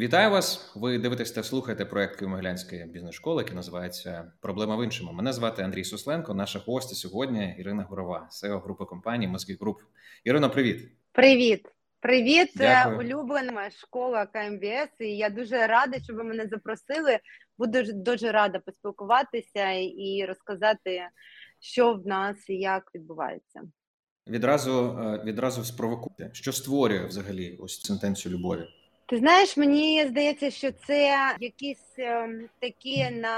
Вітаю вас! Ви дивитесь та слухаєте проект Києво-Могилянської бізнес-школи, який називається Проблема в іншому. Мене звати Андрій Сусленко. Наша гостя сьогодні Ірина Гурова, SEO групи компанії Москві Груп. Ірино, привіт. Привіт, привіт, Дякую. улюблена школа КМБС. І я дуже рада, що ви мене запросили. Буду дуже рада поспілкуватися і розказати, що в нас і як відбувається. Відразу е, відразу спровокуйте, що створює взагалі ось сентенцію любові. Ти знаєш, мені здається, що це якісь е, такі на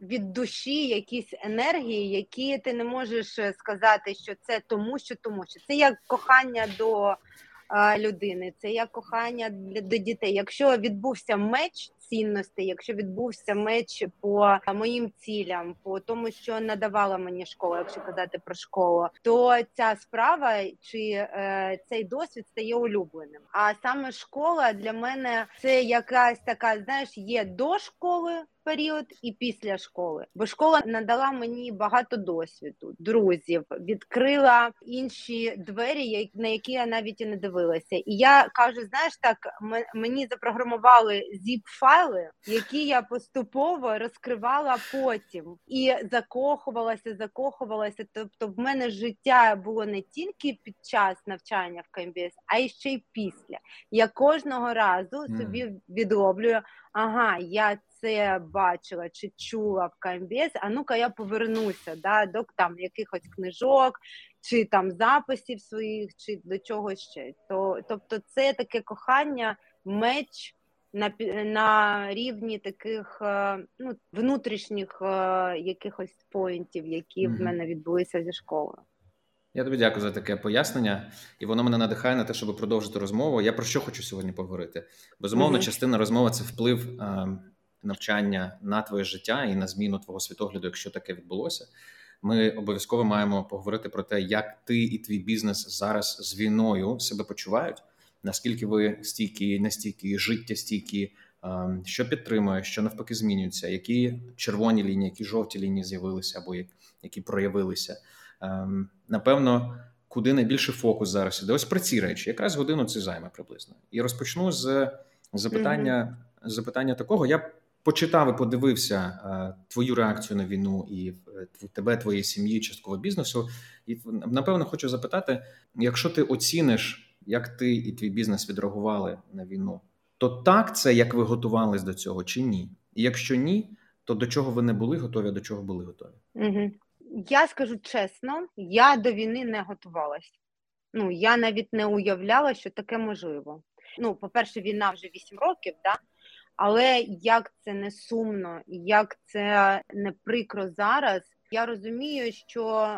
від душі, якісь енергії, які ти не можеш е, сказати, що це тому, що тому, що це як кохання до е, людини, це як кохання для до дітей. Якщо відбувся меч, цінностей, якщо відбувся меч по моїм цілям, по тому, що надавала мені школа, якщо казати про школу, то ця справа чи е, цей досвід стає улюбленим. А саме школа для мене це якась така, знаєш, є до школи період і після школи. Бо школа надала мені багато досвіду, друзів, відкрила інші двері, на які я навіть і не дивилася. І я кажу: знаєш, так мені запрограмували zip файли, які я поступово розкривала потім і закохувалася, закохувалася. Тобто, в мене життя було не тільки під час навчання в КМБС, а й ще й після. Я кожного разу собі відловлюю. Ага, я це бачила чи чула в КМБС, а ну-ка я повернуся да, до там якихось книжок, чи там записів своїх, чи до чогось ще. То, Тобто, це таке кохання, меч на на рівні таких е, ну, внутрішніх е, якихось поінтів, які mm-hmm. в мене відбулися зі школою. Я тобі дякую за таке пояснення, і воно мене надихає на те, щоб продовжити розмову. Я про що хочу сьогодні поговорити? Безумовно, mm-hmm. частина розмови це вплив е, навчання на твоє життя і на зміну твого світогляду, якщо таке відбулося. Ми обов'язково маємо поговорити про те, як ти і твій бізнес зараз з війною себе почувають. Наскільки ви стійкі, нестійкі, життєстійкі, ем, що підтримує, що навпаки змінюється, які червоні лінії, які жовті лінії з'явилися або які проявилися. Напевно, куди найбільше фокус зараз іде. Ось про ці речі, якраз годину це займе приблизно. І розпочну з запитання mm-hmm. запитання такого. Я почитав і подивився е, твою реакцію на війну і е, тебе, твоєї сім'ї, частково бізнесу. І напевно хочу запитати: якщо ти оціниш, як ти і твій бізнес відреагували на війну, то так це як ви готувались до цього, чи ні? І якщо ні, то до чого ви не були готові, а до чого були готові? Угу. Я скажу чесно, я до війни не готувалась. Ну я навіть не уявляла, що таке можливо. Ну, по-перше, війна вже 8 років, да? Але як це не сумно, як це не прикро зараз, я розумію, що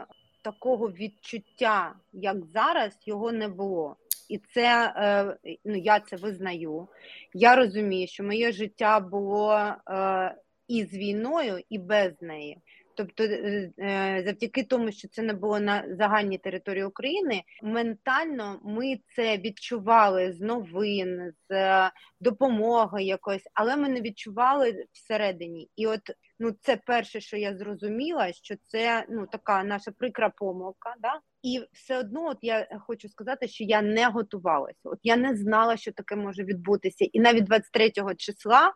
такого відчуття, як зараз, його не було. І це е, ну я це визнаю. Я розумію, що моє життя було е, і з війною, і без неї. Тобто, е, е, завдяки тому, що це не було на загальній території України, ментально ми це відчували з новин, з е, допомоги якось, але ми не відчували всередині. І от ну це перше, що я зрозуміла, що це ну така наша прикра помилка. Да? І все одно, от я хочу сказати, що я не готувалася. От я не знала, що таке може відбутися, і навіть 23 числа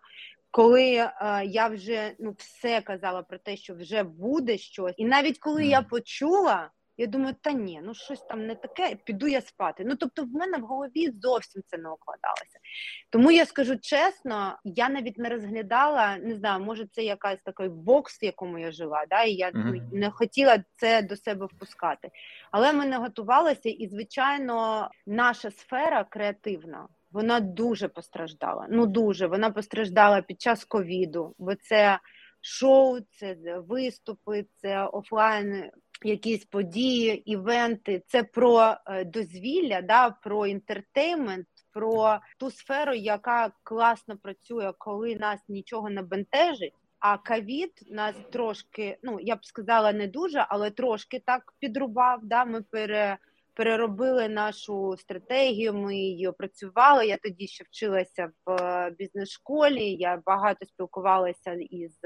коли е, я вже ну все казала про те, що вже буде щось, і навіть коли mm. я почула, я думаю, та ні, ну щось там не таке, піду я спати. Ну тобто, в мене в голові зовсім це не укладалося. Тому я скажу чесно, я навіть не розглядала, не знаю, може це якась такий бокс, в якому я жила, да, і я mm-hmm. не хотіла це до себе впускати. Але ми не готувалися, і звичайно, наша сфера креативна вона дуже постраждала. Ну дуже вона постраждала під час ковіду, бо це шоу, це виступи, це офлайн. Якісь події, івенти, це про е, дозвілля, да, про інтертеймент, про ту сферу, яка класно працює, коли нас нічого не бентежить. А ковід нас трошки, ну я б сказала, не дуже, але трошки так підрубав. Да, Ми пере переробили нашу стратегію. Ми її опрацювали. Я тоді ще вчилася в е, бізнес-школі. Я багато спілкувалася із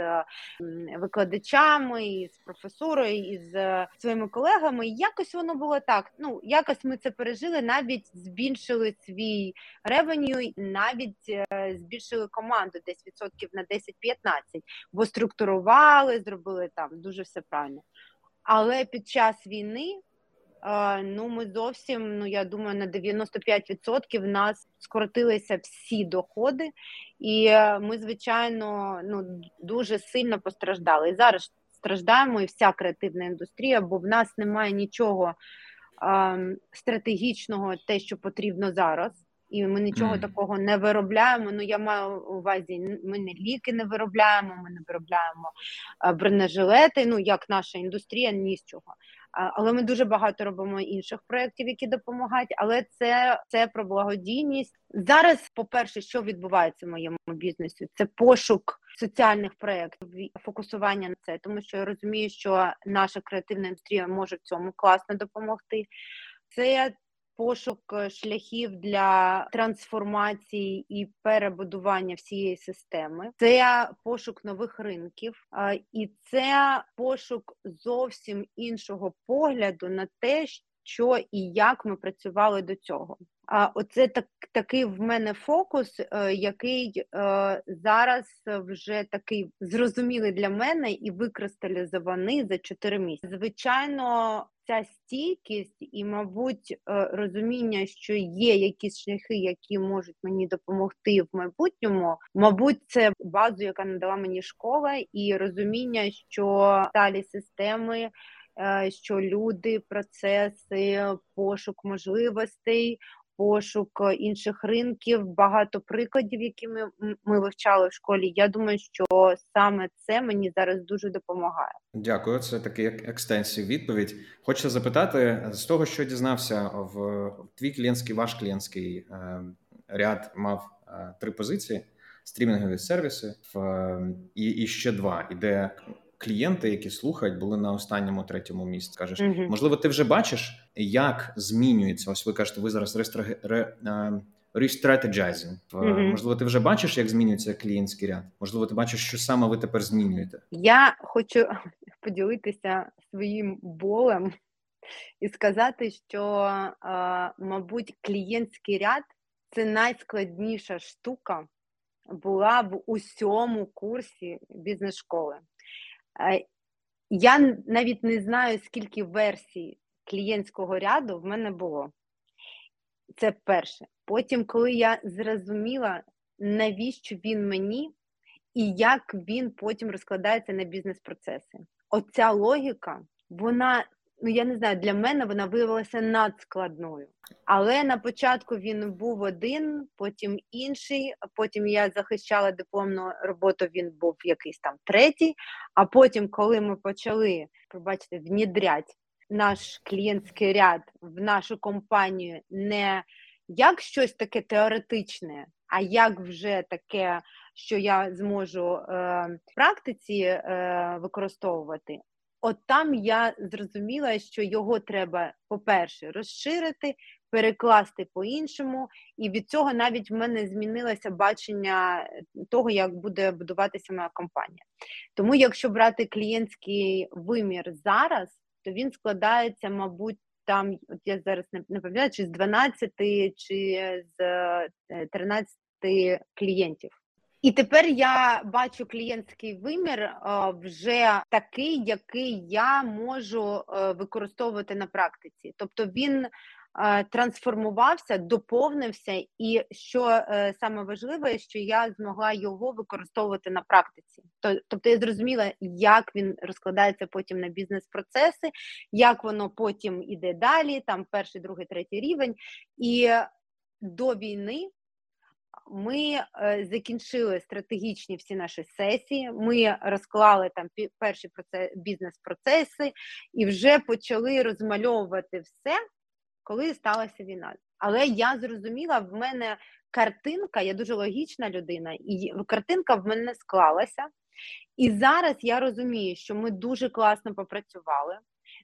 викладачами, із професорою, із е, своїми колегами. якось воно було так. Ну якось ми це пережили, навіть збільшили свій ревеню, навіть е, збільшили команду десь відсотків на 10-15, бо структурували, зробили там дуже все правильно. Але під час війни ну ми зовсім, ну я думаю, на 95% в нас скоротилися всі доходи, і е, ми, звичайно, ну дуже сильно постраждали. І зараз страждаємо, і вся креативна індустрія, бо в нас немає нічого а, стратегічного, те, що потрібно зараз. І ми нічого mm. такого не виробляємо. Ну я маю увазі, ми не ліки не виробляємо, ми не виробляємо бронежилети. Ну як наша індустрія, ні з чого але ми дуже багато робимо інших проєктів, які допомагають. Але це це про благодійність зараз. По перше, що відбувається в моєму бізнесі, це пошук соціальних проєктів, фокусування на це, тому що я розумію, що наша креативна індустрія може в цьому класно допомогти. Це пошук е, шляхів для трансформації і перебудування всієї системи, це пошук нових ринків, і це пошук зовсім іншого погляду на те, що і як ми працювали до цього. А оце так такий в мене фокус, е, який е, зараз вже такий зрозумілий для мене і викристалізований за 4 місяці. Звичайно, ця стійкість і, мабуть, е, розуміння, що є якісь шляхи, які можуть мені допомогти в майбутньому. Мабуть, це базу, яка надала мені школа, і розуміння, що далі системи. Е, що люди, процеси, пошук можливостей, пошук е, інших ринків, багато прикладів, які ми ми вивчали в школі. Я думаю, що саме це мені зараз дуже допомагає. Дякую, це такий екстенсів відповідь. Хочу запитати з того, що дізнався в твій клієнтський, ваш клієнтський е, ряд мав е, три позиції: стрімінгові сервіси і, і ще два. Іде клієнти, які слухають, були на останньому третьому місці. Кажеш, uh можливо, ти вже бачиш, як змінюється. Ось ви кажете, ви зараз рестра... ре... Рестратеджайзинг. Uh-huh. Можливо, ти вже бачиш, як змінюється клієнтський ряд? Можливо, ти бачиш, що саме ви тепер змінюєте? Я хочу поділитися своїм болем і сказати, що, мабуть, клієнтський ряд це найскладніша штука була в усьому курсі бізнес-школи. Я навіть не знаю, скільки версій клієнтського ряду в мене було. Це перше. Потім, коли я зрозуміла, навіщо він мені і як він потім розкладається на бізнес-процеси. Оця логіка, вона ну я не знаю, для мене вона виявилася надскладною. Але на початку він був один, потім інший. Потім я захищала дипломну роботу. Він був якийсь там третій. А потім, коли ми почали пробачте, внідрять наш клієнтський ряд в нашу компанію, не як щось таке теоретичне, а як вже таке, що я зможу е, в практиці е, використовувати. От там я зрозуміла, що його треба, по-перше, розширити, перекласти по-іншому, і від цього навіть в мене змінилося бачення того, як буде будуватися моя компанія. Тому, якщо брати клієнтський вимір зараз, то він складається, мабуть, там, от я зараз не пам'ятаю, чи з 12, чи з 13 е, клієнтів. І тепер я бачу клієнтський вимір е, вже такий, який я можу е, використовувати на практиці. Тобто він трансформувався, доповнився, і що саме важливе, що я змогла його використовувати на практиці. Тобто я зрозуміла, як він розкладається потім на бізнес-процеси, як воно потім іде далі, там перший, другий, третій рівень. І до війни ми е, закінчили стратегічні всі наші сесії. Ми розклали там перші бізнес-процеси і вже почали розмальовувати все, коли сталася війна. Але я зрозуміла, в мене картинка, я дуже логічна людина, і картинка в мене склалася. І зараз я розумію, що ми дуже класно попрацювали.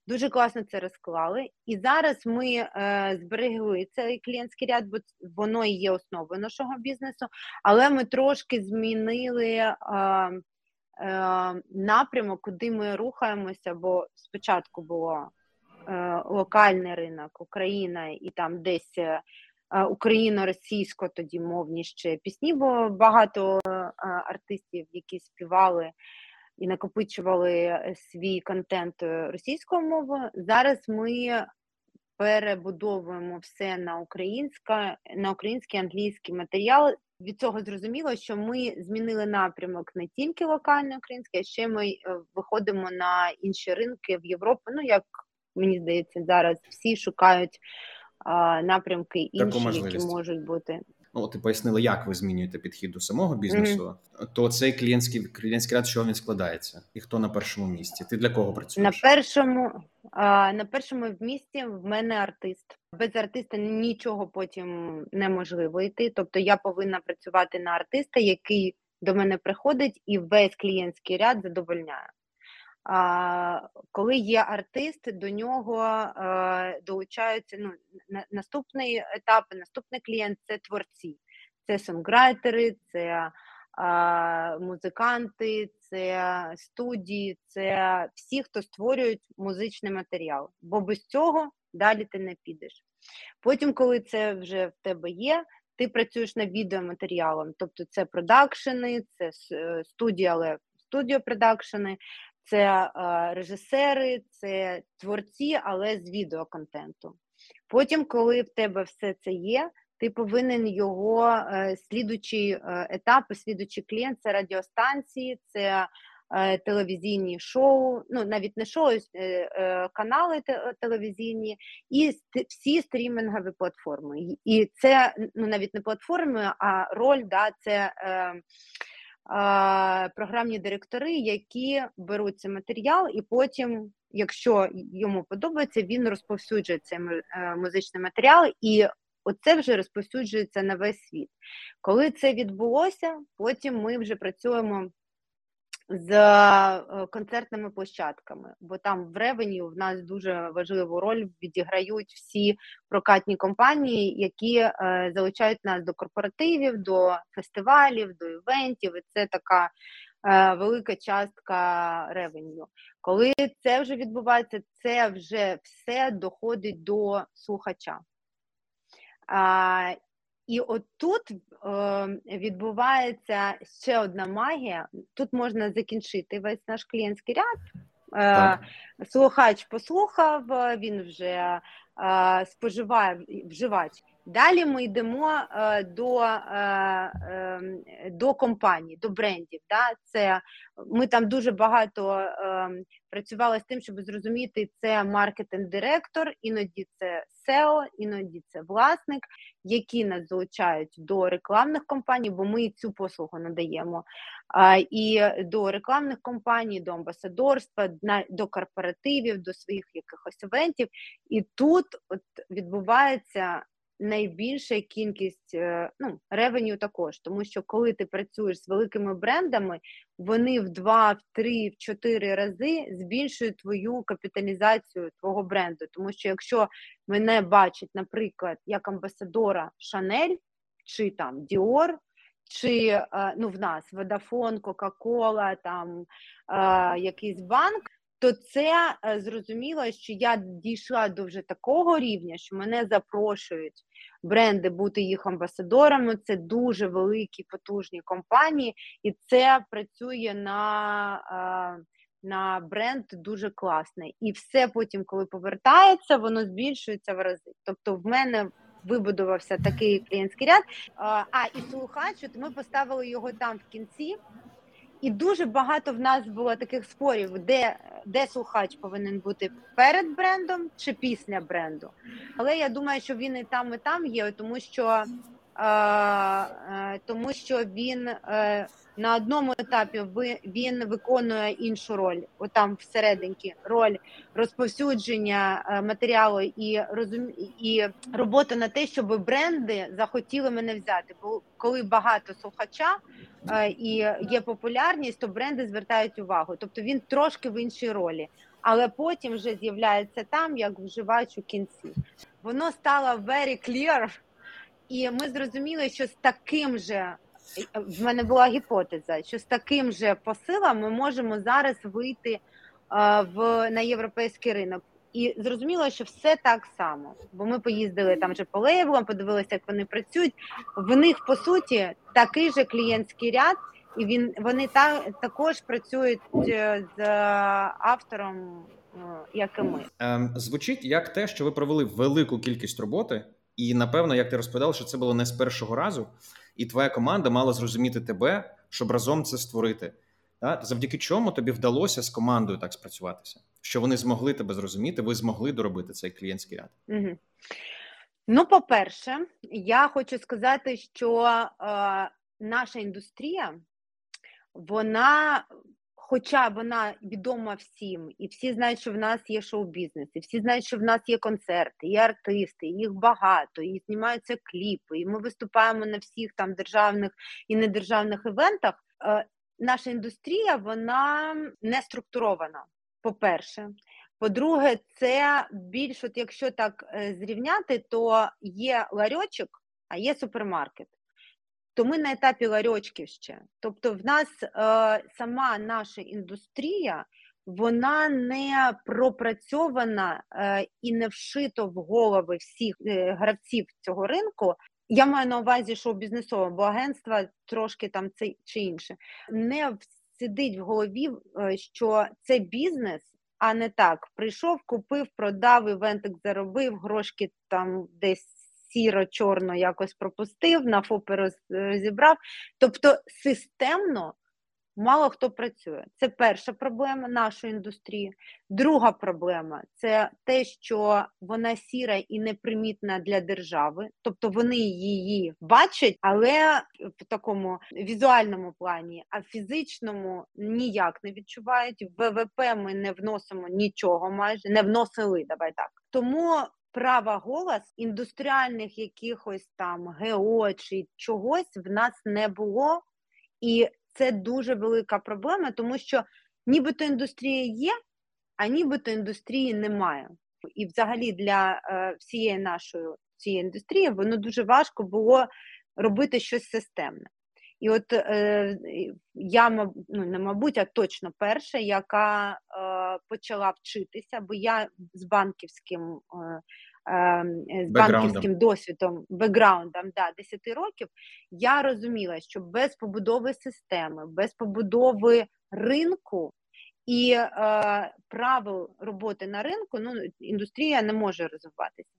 Дуже класно це розклали. І зараз ми е, зберегли цей клієнтський ряд, бо воно і є основою нашого бізнесу, але ми трошки змінили е, е, напрямок, куди ми рухаємося, бо спочатку було локальний ринок, Україна і там десь. Е, Україно-російсько тоді мовні ще пісні, бо багато е, артистів, які співали і накопичували е, свій контент е, російською мовою. Зараз ми перебудовуємо все на українська, на український англійський матеріал. Від цього зрозуміло, що ми змінили напрямок не тільки локальний український, а ще ми виходимо на інші ринки в Європу. Ну як мені здається, зараз всі шукають напрямки інші, які можуть бути. Ну, ти пояснила, як ви змінюєте підхід до самого бізнесу, mm-hmm. то цей клієнтський клієнтський ряд, що він складається, і хто на першому місці? Ти для кого працюєш? На першому а, на першому місці в мене артист. Без артиста нічого потім неможливо йти. Тобто я повинна працювати на артиста, який до мене приходить і весь клієнтський ряд задовольняє. Коли є артист, до нього е, долучаються ну, на, наступний етап, наступний клієнт це творці, це сонграйтери, це музиканти, це студії, це всі, хто створюють музичний матеріал. Бо без цього далі ти не підеш. Потім, коли це вже в тебе є, ти працюєш над відеоматеріалом, тобто це продакшени, це е, студії, але студіопродакшени, це е, режисери, це творці, але з відеоконтенту. Потім, коли в тебе все це є, ти повинен його слідучий е, етап, слідучий клієнт це радіостанції, це е, телевізійні шоу, ну навіть не шоу, е, канали те, телевізійні і всі стрімінгові платформи. І це ну навіть не платформи, а роль да, це. Програмні директори, які беруть цей матеріал, і потім, якщо йому подобається, він розповсюджує цей е, музичний матеріал, і оце вже розповсюджується на весь світ. Коли це відбулося, потім ми вже працюємо з е, концертними площадками, бо там в ревеню в нас дуже важливу роль відіграють всі прокатні компанії, які е, залучають нас до корпоративів, до фестивалів, до івентів. І це така е, велика частка ревеню. Коли це вже відбувається, це вже все доходить до слухача. І отут е, відбувається ще одна магія. Тут можна закінчити весь наш клієнтський ряд. Е, Слухач послухав, він вже е, споживає вживач. Далі ми йдемо е, до е, ем, до компаній, до брендів. Да? Це Ми там дуже багато е, працювали з тим, щоб зрозуміти, це маркетинг-директор, іноді це SEO, іноді це власник, які нас залучають до рекламних компаній, бо ми цю послугу надаємо. І до рекламних компаній, до амбасадорства, до корпоративів, до своїх якихось івентів. І тут от відбувається найбільша кількість е, ну, ревеню також, тому що коли ти працюєш з великими брендами, вони в два, в три, в чотири рази збільшують твою капіталізацію твого бренду. Тому що якщо мене бачать, наприклад, як амбасадора Шанель чи там Діор. Чи е, ну в нас Водафон, Кока-Кола, там е, якийсь банк, то це е, зрозуміло, що я дійшла до вже такого рівня, що мене запрошують бренди бути їх амбасадорами. Це дуже великі потужні компанії, і це працює на. Е, на бренд дуже класний. І все потім, коли повертається, воно збільшується в рази. Тобто, в мене вибудувався такий клієнтський ряд. А і слухач, от ми поставили його там в кінці. І дуже багато в нас було таких спорів, де де слухач повинен бути перед брендом чи після бренду. Але я думаю, що він і там, і там є, тому що е, е, тому що він е, на одному етапі він виконує іншу роль, отам всерединки, роль розповсюдження е, матеріалу і розум... і робота на те, щоб бренди захотіли мене взяти. Бо коли багато слухача і є популярність, то бренди звертають увагу. Тобто він трошки в іншій ролі. але потім вже з'являється там як вживач у кінці. Воно стало very clear, і ми зрозуміли, що з таким же в мене була гіпотеза, що з таким же посилом ми можемо зараз вийти в на європейський ринок. І зрозуміло, що все так само, бо ми поїздили там вже по лейблам, подивилися, як вони працюють. В них по суті такий же клієнтський ряд, і він вони та також працюють е, з автором, е, як і ми. Ем, звучить як те, що ви провели велику кількість роботи, і напевно, як ти розповідала, що це було не з першого разу, і твоя команда мала зрозуміти тебе, щоб разом це створити. Завдяки чому тобі вдалося з командою так спрацюватися? Що вони змогли тебе зрозуміти, ви змогли доробити цей клієнтський ряд? Угу. Ну, по-перше, я хочу сказати, що е, наша індустрія, вона, хоча вона відома всім, і всі знають, що в нас є шоу-бізнес, і всі знають, що в нас є концерти, є артисти, їх багато, і знімаються кліпи, і ми виступаємо на всіх там державних і недержавних івентах. Е, наша індустрія вона не структурована. По-перше, по-друге, це більш, от якщо так е, зрівняти, то є ларьочок, а є супермаркет. То ми на етапі ларьочків ще. Тобто, в нас е, сама наша індустрія, вона не пропрацьована е, і не вшито в голови всіх е, гравців цього ринку я маю на увазі, що бізнесово, бо агентства трошки там це чи інше. Не сидить в голові, е, що це бізнес, а не так. Прийшов, купив, продав, івентик заробив, грошки там десь сіро-чорно якось пропустив, на ФОПи розібрав. Тобто системно мало хто працює. Це перша проблема нашої індустрії. Друга проблема це те, що вона сіра і непримітна для держави, тобто вони її бачать, але в такому візуальному плані, а фізичному ніяк не відчувають. В ВВП ми не вносимо нічого, майже не вносили. Давай так. Тому права голос індустріальних якихось там ГО чи чогось в нас не було. І це дуже велика проблема, тому що нібито індустрія є, а нібито індустрії немає. І, взагалі, для е, всієї нашої цієї індустрії воно дуже важко було робити щось системне. І от е, я ну, не мабуть, а точно перша, яка е, почала вчитися, бо я з банківським е, з банківським досвідом, бекграундом да, 10 років, я розуміла, що без побудови системи, без побудови ринку і е, правил роботи на ринку, ну індустрія не може розвиватися.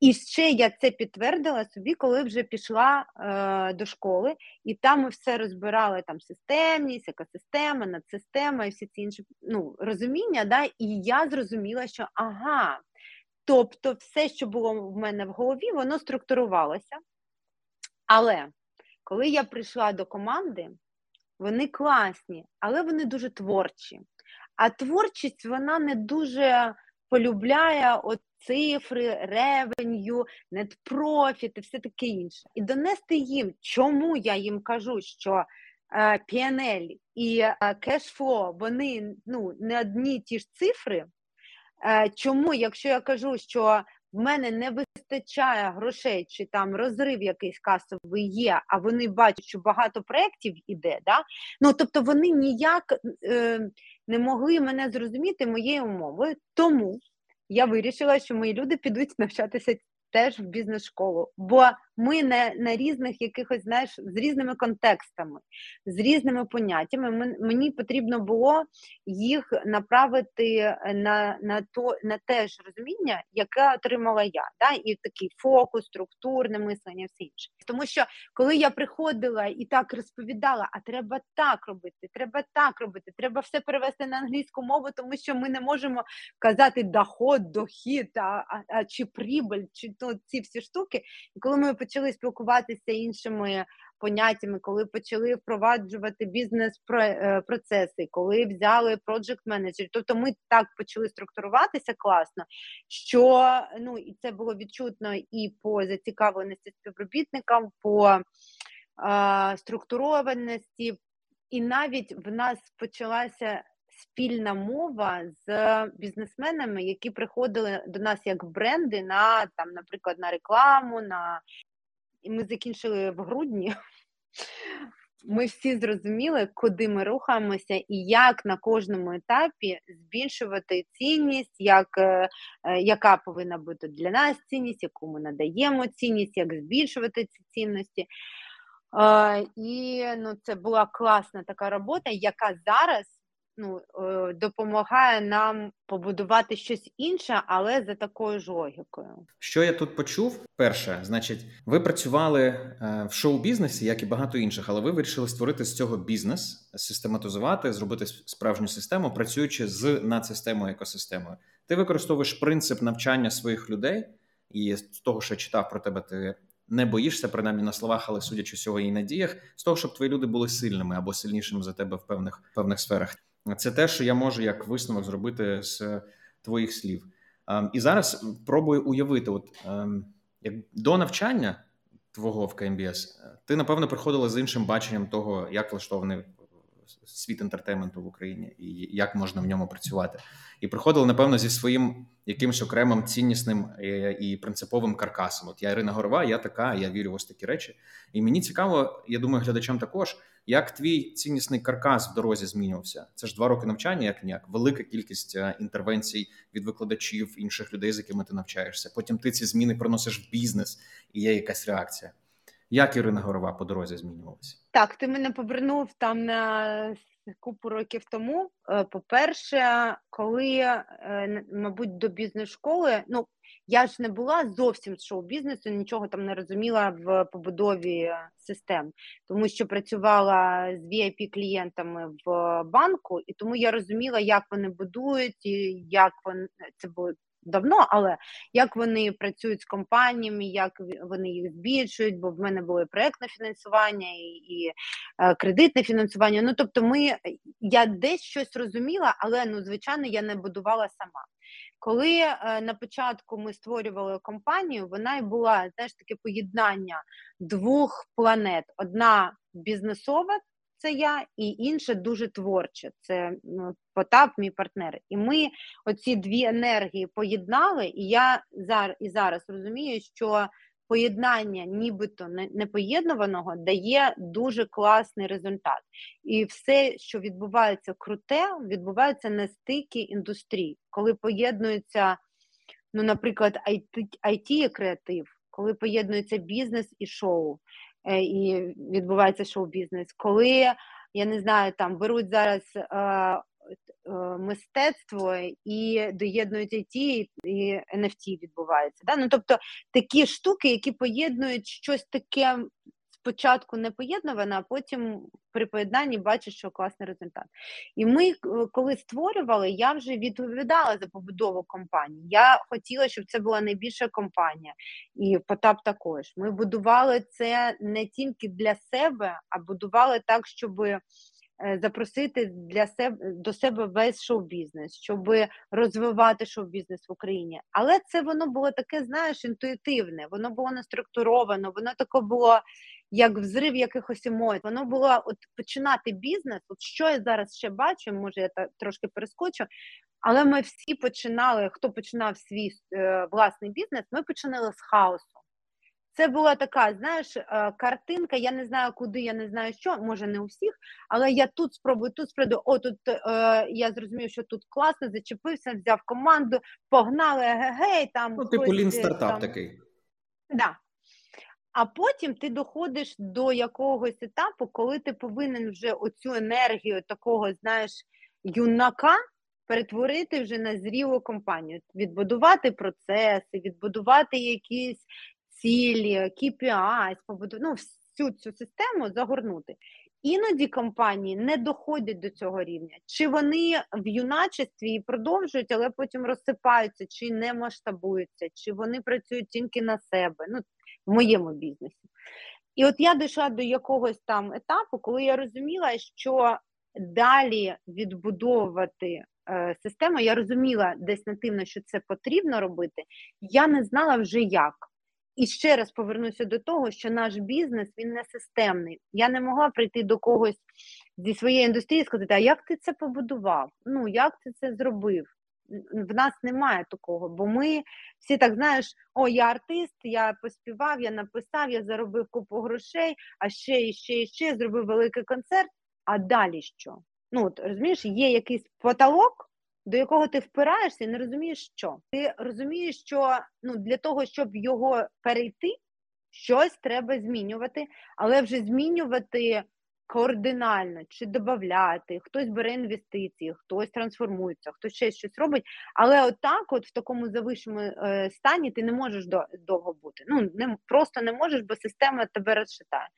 І ще я це підтвердила собі, коли вже пішла е, до школи, і там ми все розбирали там системність, екосистема, надсистема і всі ці інші ну, розуміння. Да, І я зрозуміла, що ага, Тобто, все, що було в мене в голові, воно структурувалося. Але коли я прийшла до команди, вони класні, але вони дуже творчі. А творчість вона не дуже полюбляє от цифри, ревеню, нетпрофіт і все таке інше. І донести їм, чому я їм кажу, що е, PNL і е, кешфло, вони ну, не одні ті ж цифри. Е, чому, якщо я кажу, що в мене не вистачає грошей, чи там розрив якийсь касовий є, а вони бачать, що багато проєктів іде, да? ну тобто вони ніяк е, не могли мене зрозуміти моєю умовою, тому я вирішила, що мої люди підуть навчатися теж в бізнес-школу, бо ми не на різних якихось, знаєш, з різними контекстами, з різними поняттями. Мені потрібно було їх направити на на, то, на те ж розуміння, яке отримала я, да? і такий фокус, структурне мислення, все інше. Тому що коли я приходила і так розповідала, а треба так робити, треба так робити, треба все перевести на англійську мову, тому що ми не можемо казати доход, дохід, а, а, а чи прибыль, чи то ці всі штуки. І коли ми почали спілкуватися іншими поняттями, коли почали впроваджувати бізнес-процеси, е, коли взяли проджект менеджер тобто ми так почали структуруватися класно, що ну і це було відчутно і по зацікавленості співробітникам, по а, структурованості, і навіть в нас почалася спільна мова з бізнесменами, які приходили до нас як бренди на там, наприклад, на рекламу. на І ми закінчили в грудні. Ми всі зрозуміли, куди ми рухаємося, і як на кожному етапі збільшувати цінність, як, е, е, яка повинна бути для нас цінність, яку ми надаємо цінність, як збільшувати ці цінності. Е, і ну, це була класна така робота, яка зараз ну, е, допомагає нам побудувати щось інше, але за такою ж логікою. Що я тут почув? Перше, значить, ви працювали е, в шоу-бізнесі, як і багато інших, але ви вирішили створити з цього бізнес, систематизувати, зробити справжню систему, працюючи з надсистемою екосистемою. Ти використовуєш принцип навчання своїх людей, і з того, що я читав про тебе, ти. Не боїшся, принаймні на словах, але судячи всього і на діях, з того, щоб твої люди були сильними або сильнішими за тебе в певних певних сферах. Це те, що я можу як висновок зробити з твоїх слів. Ем, і зараз пробую уявити, от ем, як до навчання твого в КМБС, ти напевно приходила з іншим баченням того, як влаштований світ інтертейменту в Україні і як можна в ньому працювати. І приходили, напевно, зі своїм якимось окремим ціннісним е, і принциповим каркасом. От я Ірина Горова, я така, я вірю в ось такі речі. І мені цікаво, я думаю, глядачам також, як твій ціннісний каркас в дорозі змінювався. Це ж два роки навчання, як ніяк, велика кількість е, інтервенцій від викладачів, інших людей, з якими ти навчаєшся. Потім ти ці зміни приносиш в бізнес, і є якась реакція. Як Ірина Горова по дорозі змінювалася? Так, ти мене повернув там на купу років тому. Е, по-перше, коли, е, мабуть, до бізнес-школи, ну я ж не була зовсім з шоу-бізнесу, нічого там не розуміла в побудові систем, тому що працювала з vip клієнтами в банку, і тому я розуміла, як вони будують, і як вони це було давно, але як вони працюють з компаніями, як вони їх збільшують, бо в мене було і проектне фінансування і, і е, кредитне фінансування. Ну тобто, ми я десь щось розуміла, але ну звичайно я не будувала сама. Коли е, на початку ми створювали компанію, вона й була знаєш, таке поєднання двох планет: одна бізнесова, це я, і інше дуже творче. Це ну, Потап, мій партнер. І ми оці дві енергії поєднали, і я зараз і зараз розумію, що поєднання, нібито непоєднуваного, дає дуже класний результат. І все, що відбувається круте, відбувається на стикі індустрій, коли поєднується, ну, наприклад, IT, IT і креатив, коли поєднується бізнес і шоу. Е, і відбувається шоу-бізнес. Коли я не знаю, там беруть зараз е, мистецтво і доєднують IT, і NFT відбувається. Да? Ну, Тобто такі штуки, які поєднують щось таке спочатку не поєднувана, а потім при поєднанні бачиш, що класний результат. І ми, е, коли створювали, я вже відповідала за побудову компанії. Я хотіла, щоб це була найбільша компанія, і Потап також. Ми будували це не тільки для себе, а будували так, щоб. Е, запросити для себе до себе весь шоу-бізнес, щоб розвивати шоу-бізнес в Україні. Але це воно було таке, знаєш, інтуїтивне, воно було не структуровано, воно таке було як взрив якихось емоцій. Воно було от починати бізнес. От що я зараз ще бачу, може я та трошки перескочу. Але ми всі починали. Хто починав свій е, власний бізнес? Ми починали з хаосу. Це була така, знаєш, е, картинка. Я не знаю, куди, я не знаю, що, може, не у всіх, але я тут спробую, тут спробую. О, тут е, я зрозумів, що тут класно, зачепився, взяв команду, погнали, гей, там. Ну, типу лін стартап там... такий. Да. А потім ти доходиш до якогось етапу, коли ти повинен вже оцю енергію такого, знаєш, юнака перетворити вже на зрілу компанію, відбудувати процеси, відбудувати якісь цілі, KPI, ну, всю цю систему загорнути. Іноді компанії не доходять до цього рівня, чи вони в юначестві продовжують, але потім розсипаються, чи не масштабуються, чи вони працюють тільки на себе. Ну в моєму бізнесі. І от я дійшла до якогось там етапу, коли я розуміла, що далі відбудовувати е, систему, я розуміла десь нативно, що це потрібно робити, я не знала вже як. І ще раз повернуся до того, що наш бізнес він не системний. Я не могла прийти до когось зі своєї індустрії сказати, а як ти це побудував? Ну, як ти це зробив? В нас немає такого, бо ми всі так знаєш, о, я артист, я поспівав, я написав, я заробив купу грошей, а ще і ще і ще зробив великий концерт. А далі що? Ну, от, розумієш, є якийсь потолок, до якого ти впираєшся і не розумієш, що. Ти розумієш, що ну, для того, щоб його перейти, щось треба змінювати, але вже змінювати кардинально чи додати, хтось бере інвестиції, хтось трансформується, хтось ще щось робить. Але отак, от в такому завищому е, стані, ти не можеш до, довго бути. Ну не просто не можеш, бо система тебе розшитає.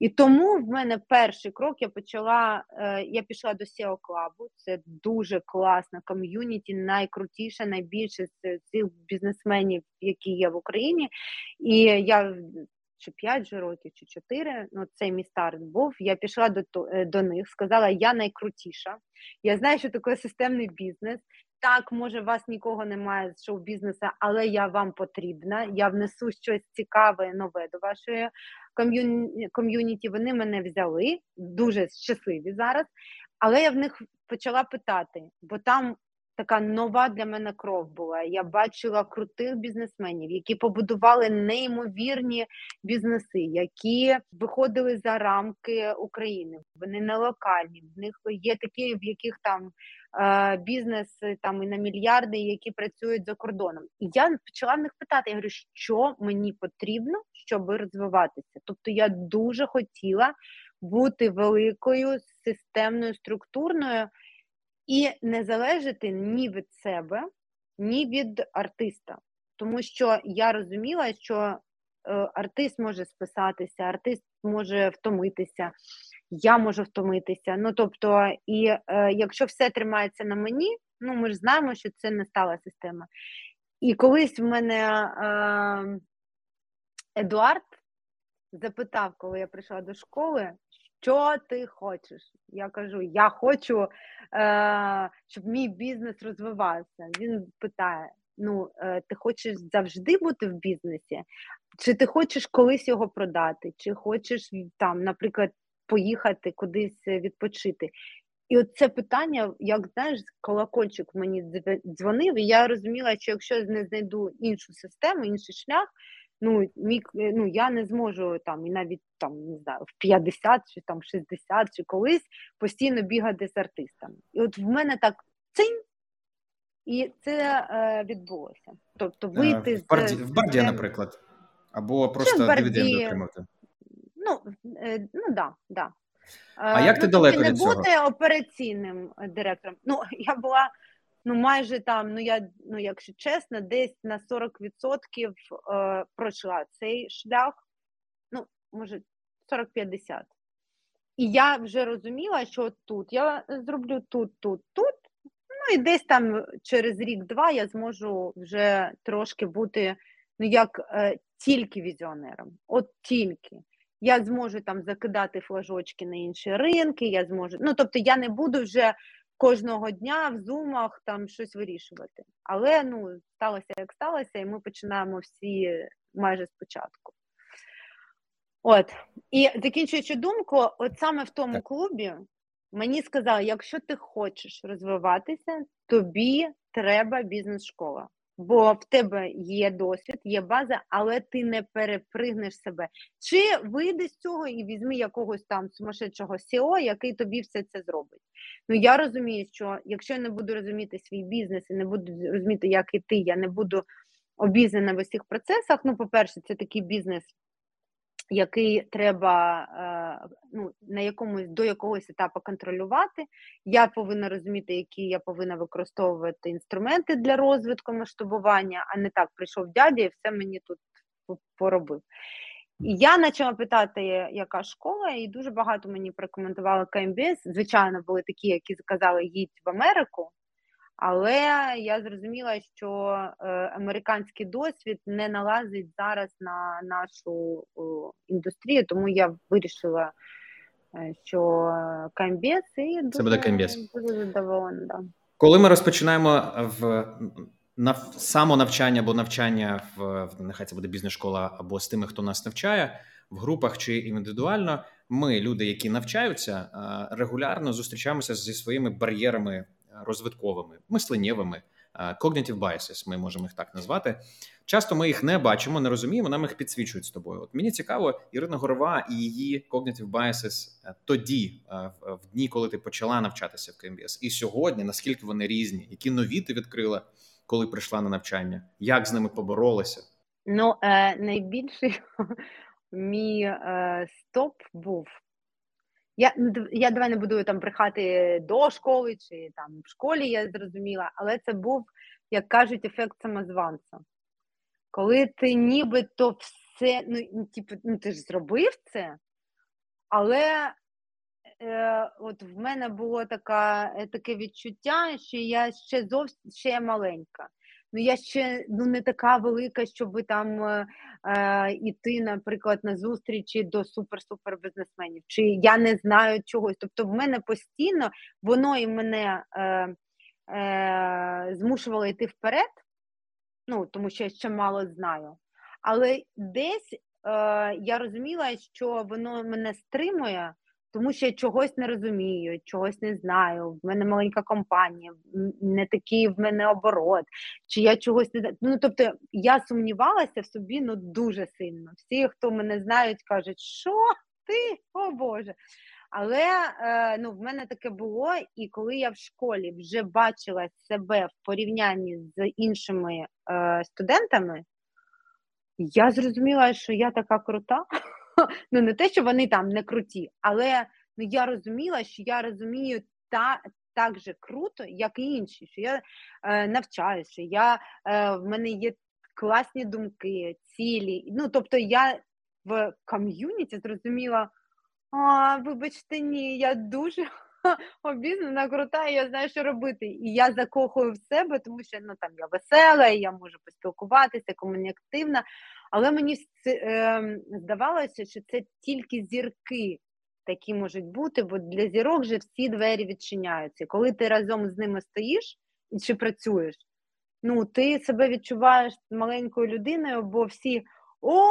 І тому в мене перший крок я почала. Е, я пішла до SEO Club, Це дуже класна ком'юніті, найкрутіша, найбільше з цих бізнесменів, які є в Україні. І я чи 5 вже років, чи 4, ну цей мій старт був. Я пішла до е, до них, сказала, я найкрутіша. Я знаю, що таке системний бізнес. Так, може, вас нікого немає з шоу-бізнесу, але я вам потрібна. Я внесу щось цікаве, нове до вашої ком'юніті. Вони мене взяли, дуже щасливі зараз. Але я в них почала питати, бо там така нова для мене кров була. Я бачила крутих бізнесменів, які побудували неймовірні бізнеси, які виходили за рамки України. Вони не локальні. В них є такі, в яких там е, бізнес там і на мільярди, які працюють за кордоном. І я почала в них питати: я говорю, що мені потрібно, щоб розвиватися. Тобто я дуже хотіла бути великою системною структурною і не залежати ні від себе, ні від артиста. Тому що я розуміла, що е, артист може списатися, артист може втомитися, я можу втомитися. Ну тобто, і е, якщо все тримається на мені, ну ми ж знаємо, що це не стала система. І колись в мене е, Едуард запитав, коли я прийшла до школи, що ти хочеш? Я кажу, я хочу, е, щоб мій бізнес розвивався. Він питає: ну, е, ти хочеш завжди бути в бізнесі? Чи ти хочеш колись його продати? Чи хочеш там, наприклад, поїхати кудись відпочити? І от це питання, як знаєш, колокольчик мені дзвонив, і я розуміла, що якщо я не знайду іншу систему, інший шлях, ну мій, е, ну я не зможу там і навіть там не знаю в 50 чи там 60 чи колись постійно бігати з артистами. І от в мене так цинь, і це е, відбулося. Тобто е, вийти в барді, з в барді, наприклад, або просто дивіденди отримати. Ну е, ну да, да. А як ти ну, далеко від цього? не бути операційним директором? Ну я була ну майже там, ну я ну, якщо чесно, десь на 40% е, пройшла цей шлях, ну, може, 40-50. І я вже розуміла, що тут я зроблю тут, тут, тут. Ну і десь там через рік-два я зможу вже трошки бути ну, як е, тільки візіонером. От тільки. Я зможу там закидати флажочки на інші ринки, я зможу. Ну, тобто я не буду вже кожного дня в зумах там щось вирішувати. Але ну, сталося як сталося, і ми починаємо всі майже спочатку. От, і закінчуючи думку, от саме в тому клубі мені сказали: якщо ти хочеш розвиватися, тобі треба бізнес-школа бо в тебе є досвід, є база, але ти не перепригнеш себе. Чи вийди з цього і візьми якогось там сумасшедшого SEO, який тобі все це зробить? Ну я розумію, що якщо я не буду розуміти свій бізнес і не буду розуміти, як і ти, я не буду обізнана в усіх процесах. Ну, по-перше, це такий бізнес який треба е, ну, на якомусь до якогось етапу контролювати. Я повинна розуміти, які я повинна використовувати інструменти для розвитку масштабування, а не так прийшов дядя і все мені тут поробив. Я почала питати, яка школа, і дуже багато мені порекомендували КМБС. Звичайно, були такі, які сказали, їдь в Америку. Але я зрозуміла, що е, американський досвід не налазить зараз на нашу індустрію, тому я вирішила, е, що КМБС і дуже, Це буде КМБС. дуже задоволена. Да. Коли ми розпочинаємо в на самонавчання або навчання в нехай це буде бізнес-школа або з тими, хто нас навчає в групах чи індивідуально, ми, люди, які навчаються, регулярно зустрічаємося зі своїми бар'єрами розвитковими, мисленнєвими, cognitive biases, ми можемо їх так назвати. Часто ми їх не бачимо, не розуміємо, нам їх підсвічують з тобою. От мені цікаво, Ірина Горова і її cognitive biases е, тоді, е, в дні, коли ти почала навчатися в КМБС, і сьогодні, наскільки вони різні, які нові ти відкрила, коли прийшла на навчання, як з ними поборолася? Ну, е, найбільший мій е, стоп був. Я я давай не буду там брехати до школи чи там в школі, я зрозуміла, але це був, як кажуть, ефект самозванця коли ти нібито все, ну, типу, ну ти ж зробив це, але е, от в мене було така, е, таке відчуття, що я ще зовсім ще маленька. Ну, я ще ну, не така велика, щоб там е, е, іти, наприклад, на зустрічі до супер-супер бізнесменів, чи я не знаю чогось. Тобто, в мене постійно воно і мене е, е, змушувало йти вперед ну тому що я ще мало знаю. Але десь е, я розуміла, що воно мене стримує, тому що я чогось не розумію, чогось не знаю. В мене маленька компанія, не такий в мене оборот, чи я чогось не. Ну тобто я сумнівалася в собі ну дуже сильно. Всі, хто мене знають, кажуть, що ти, о Боже. Але е, ну, в мене таке було, і коли я в школі вже бачила себе в порівнянні з іншими е, студентами, я зрозуміла, що я така крута. Ну, не те, що вони там не круті, але ну, я розуміла, що я розумію та, так же круто, як і інші, що я е, навчаюся, я, е, в мене є класні думки, цілі. Ну, тобто я в ком'юніті зрозуміла. А, Вибачте, ні, я дуже обізнана, крута, і я знаю, що робити. І я закохую в себе, тому що ну, там я весела, і я можу поспілкуватися, комунікативна. Але мені е, здавалося, що це тільки зірки такі можуть бути, бо для зірок вже всі двері відчиняються. Коли ти разом з ними стоїш і чи працюєш, ну ти себе відчуваєш маленькою людиною, бо всі о,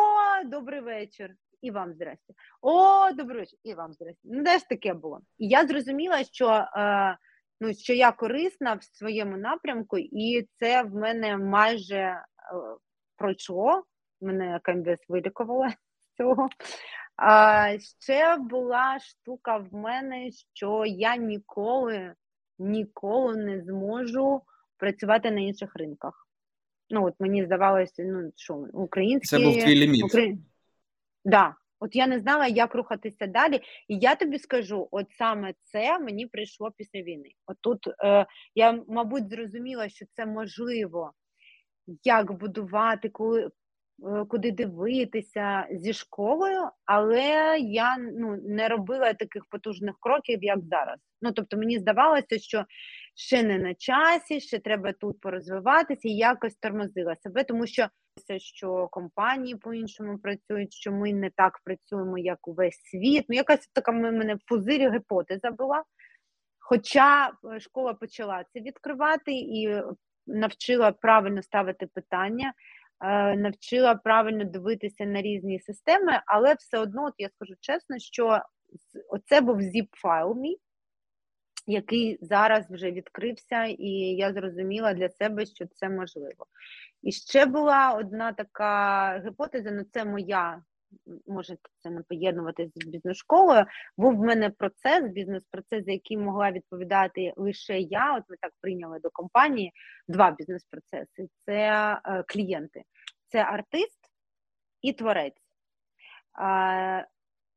добрий вечір і вам здрасте. О, добрий вечір, і вам здрасте. Ну, де ж таке було? І я зрозуміла, що е, ну, що я корисна в своєму напрямку, і це в мене майже е, пройшло. Мене КМБС вилікувала з цього. А ще була штука в мене, що я ніколи ніколи не зможу працювати на інших ринках. Ну, от мені здавалося, ну що українські... Це був твій ліміт. Украї... Да, от я не знала, як рухатися далі. І я тобі скажу, от саме це мені прийшло після війни. От тут е, я, мабуть, зрозуміла, що це можливо, як будувати, коли. Е, куди дивитися зі школою, але я ну не робила таких потужних кроків, як зараз. Ну тобто мені здавалося, що ще не на часі, ще треба тут порозвиватися і якось тормозила себе, тому що що компанії по-іншому працюють, що ми не так працюємо, як увесь світ. Ну, якась така в мене пузирі гіпотеза була. Хоча е, школа почала це відкривати і навчила правильно ставити питання, навчила правильно дивитися на різні системи, але все одно, от я скажу чесно, що оце був zip-файл мій, який зараз вже відкрився, і я зрозуміла для себе, що це можливо. І ще була одна така гіпотеза, ну це моя, може це не поєднувати з бізнес-школою. Був в мене процес, бізнес-процес, за який могла відповідати лише я. От ми так прийняли до компанії два бізнес-процеси: це е, клієнти, це артист і творець.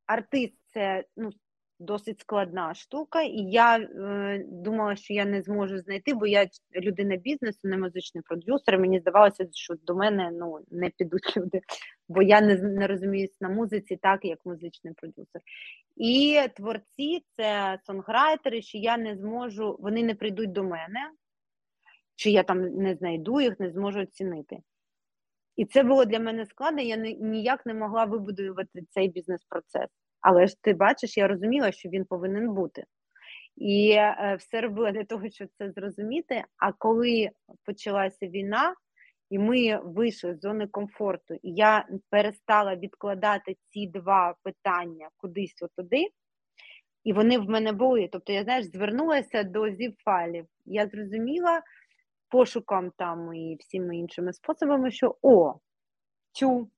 Артист це ну, досить складна штука, і я е, думала, що я не зможу знайти, бо я людина бізнесу, не музичний продюсер. Мені здавалося, що до мене ну не підуть люди, бо я не не розуміюсь на музиці, так як музичний продюсер. І творці це сонграйтери, що я не зможу, вони не прийдуть до мене, чи я там не знайду їх, не зможу оцінити. І це було для мене складно, я ніяк не могла вибудувати цей бізнес-процес. Але ж ти бачиш, я розуміла, що він повинен бути. І е, все робила для того, щоб це зрозуміти. А коли почалася війна, і ми вийшли з зони комфорту, і я перестала відкладати ці два питання кудись туди, і вони в мене були. Тобто, я знаєш, звернулася до zip-файлів. Я зрозуміла пошуком там і всіми іншими способами, що о, цю,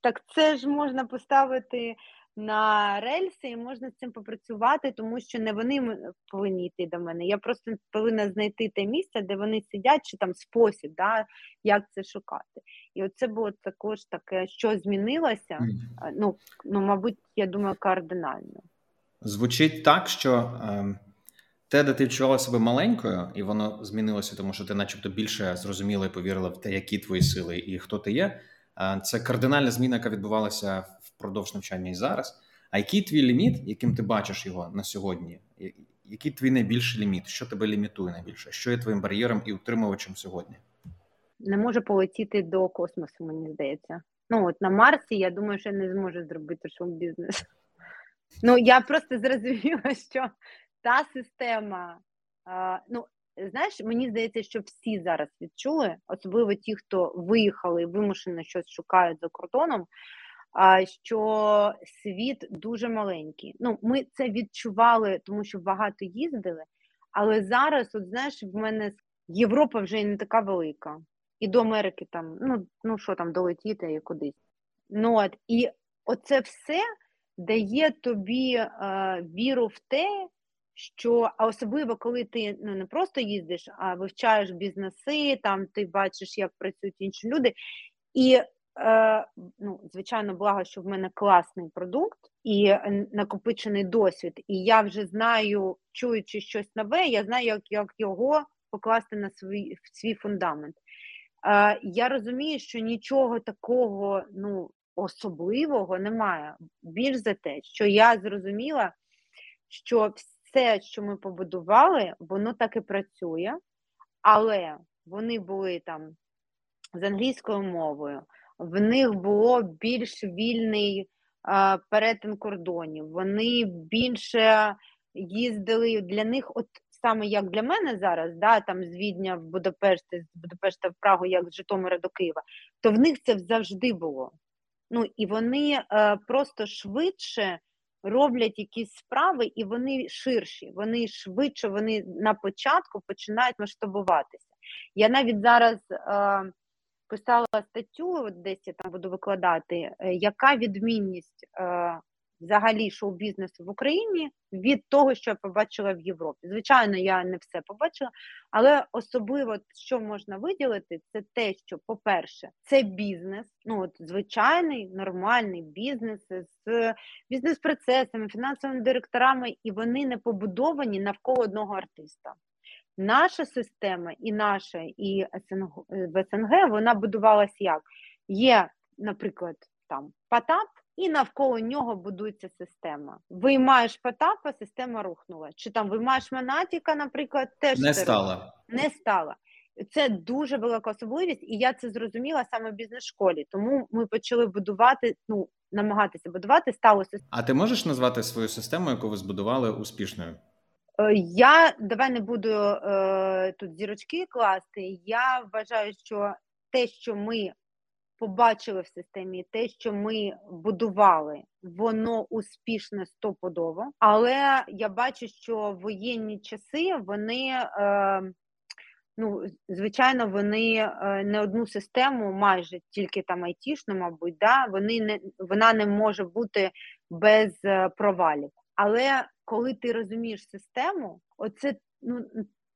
так це ж можна поставити на рельси і можна з цим попрацювати, тому що не вони повинні йти до мене. Я просто повинна знайти те місце, де вони сидять, чи там спосіб, да, як це шукати. І оце було також таке, що змінилося. Mm. Ну, ну, мабуть, я думаю, кардинально. Звучить так, що е, те, де ти відчувала себе маленькою, і воно змінилося, тому що ти, начебто, більше зрозуміла і повірила в те, які твої сили і хто ти є. Е, це кардинальна зміна, яка відбувалася впродовж навчання і зараз. А який твій ліміт, яким ти бачиш його на сьогодні? Який твій найбільший ліміт? Що тебе лімітує найбільше? Що є твоїм бар'єром і утримувачем сьогодні? Не можу полетіти до космосу, мені здається. Ну от на Марсі я думаю, що я не зможу зробити шоу-бізнес. Ну я просто зрозуміла, що та система, а, ну знаєш, мені здається, що всі зараз відчули, особливо ті, хто виїхали і вимушено щось шукають за кордоном що світ дуже маленький. Ну, Ми це відчували, тому що багато їздили, але зараз, от знаєш, в мене Європа вже не така велика. І до Америки там, ну ну що там, долетіти і кудись. Ну, от, І оце все дає тобі е, віру в те, що а особливо, коли ти ну не просто їздиш, а вивчаєш бізнеси, там ти бачиш, як працюють інші люди. І Е, ну, звичайно, благо, що в мене класний продукт і накопичений досвід. І я вже знаю, чуючи щось нове, я знаю, як як його покласти на свій свій фундамент. Е, Я розумію, що нічого такого ну, особливого немає. Більш за те, що я зрозуміла, що все, що ми побудували, воно так і працює, але вони були там з англійською мовою в них було більш вільний а, перетин кордонів. Вони більше їздили для них, от саме як для мене зараз, да, там з Відня в Будапешт, з Будапешта в Прагу, як з Житомира до Києва, то в них це завжди було. Ну і вони а, просто швидше. Роблять якісь справи, і вони ширші, вони швидше, вони на початку починають масштабуватися. Я навіть зараз е, писала статтю, десь я там буду викладати, е, яка відмінність е, взагалі шоу-бізнесу в Україні від того, що я побачила в Європі. Звичайно, я не все побачила, але особливо, що можна виділити, це те, що, по-перше, це бізнес, ну от звичайний нормальний бізнес з бізнес-процесами, фінансовими директорами, і вони не побудовані навколо одного артиста. Наша система і наша, і СНГ, в СНГ вона будувалася як? Є, наприклад, там Потап, і навколо нього будується система. Виймаєш Потапа, система рухнула. Чи там виймаєш Монатіка, наприклад, теж не стала. Не стала. Це дуже велика особливість, і я це зрозуміла саме в бізнес-школі. Тому ми почали будувати, ну намагатися будувати сталу систему. А ти можеш назвати свою систему, яку ви збудували успішною? Е, я давай не буду е, тут зірочки класти. Я вважаю, що те, що ми побачили в системі, те, що ми будували, воно успішне стопудово. Але я бачу, що воєнні часи вони. Е, Ну, звичайно, вони е, не одну систему, майже тільки там айтішну, мабуть, да, вони не вона не може бути без е, провалів. Але коли ти розумієш систему, оце ну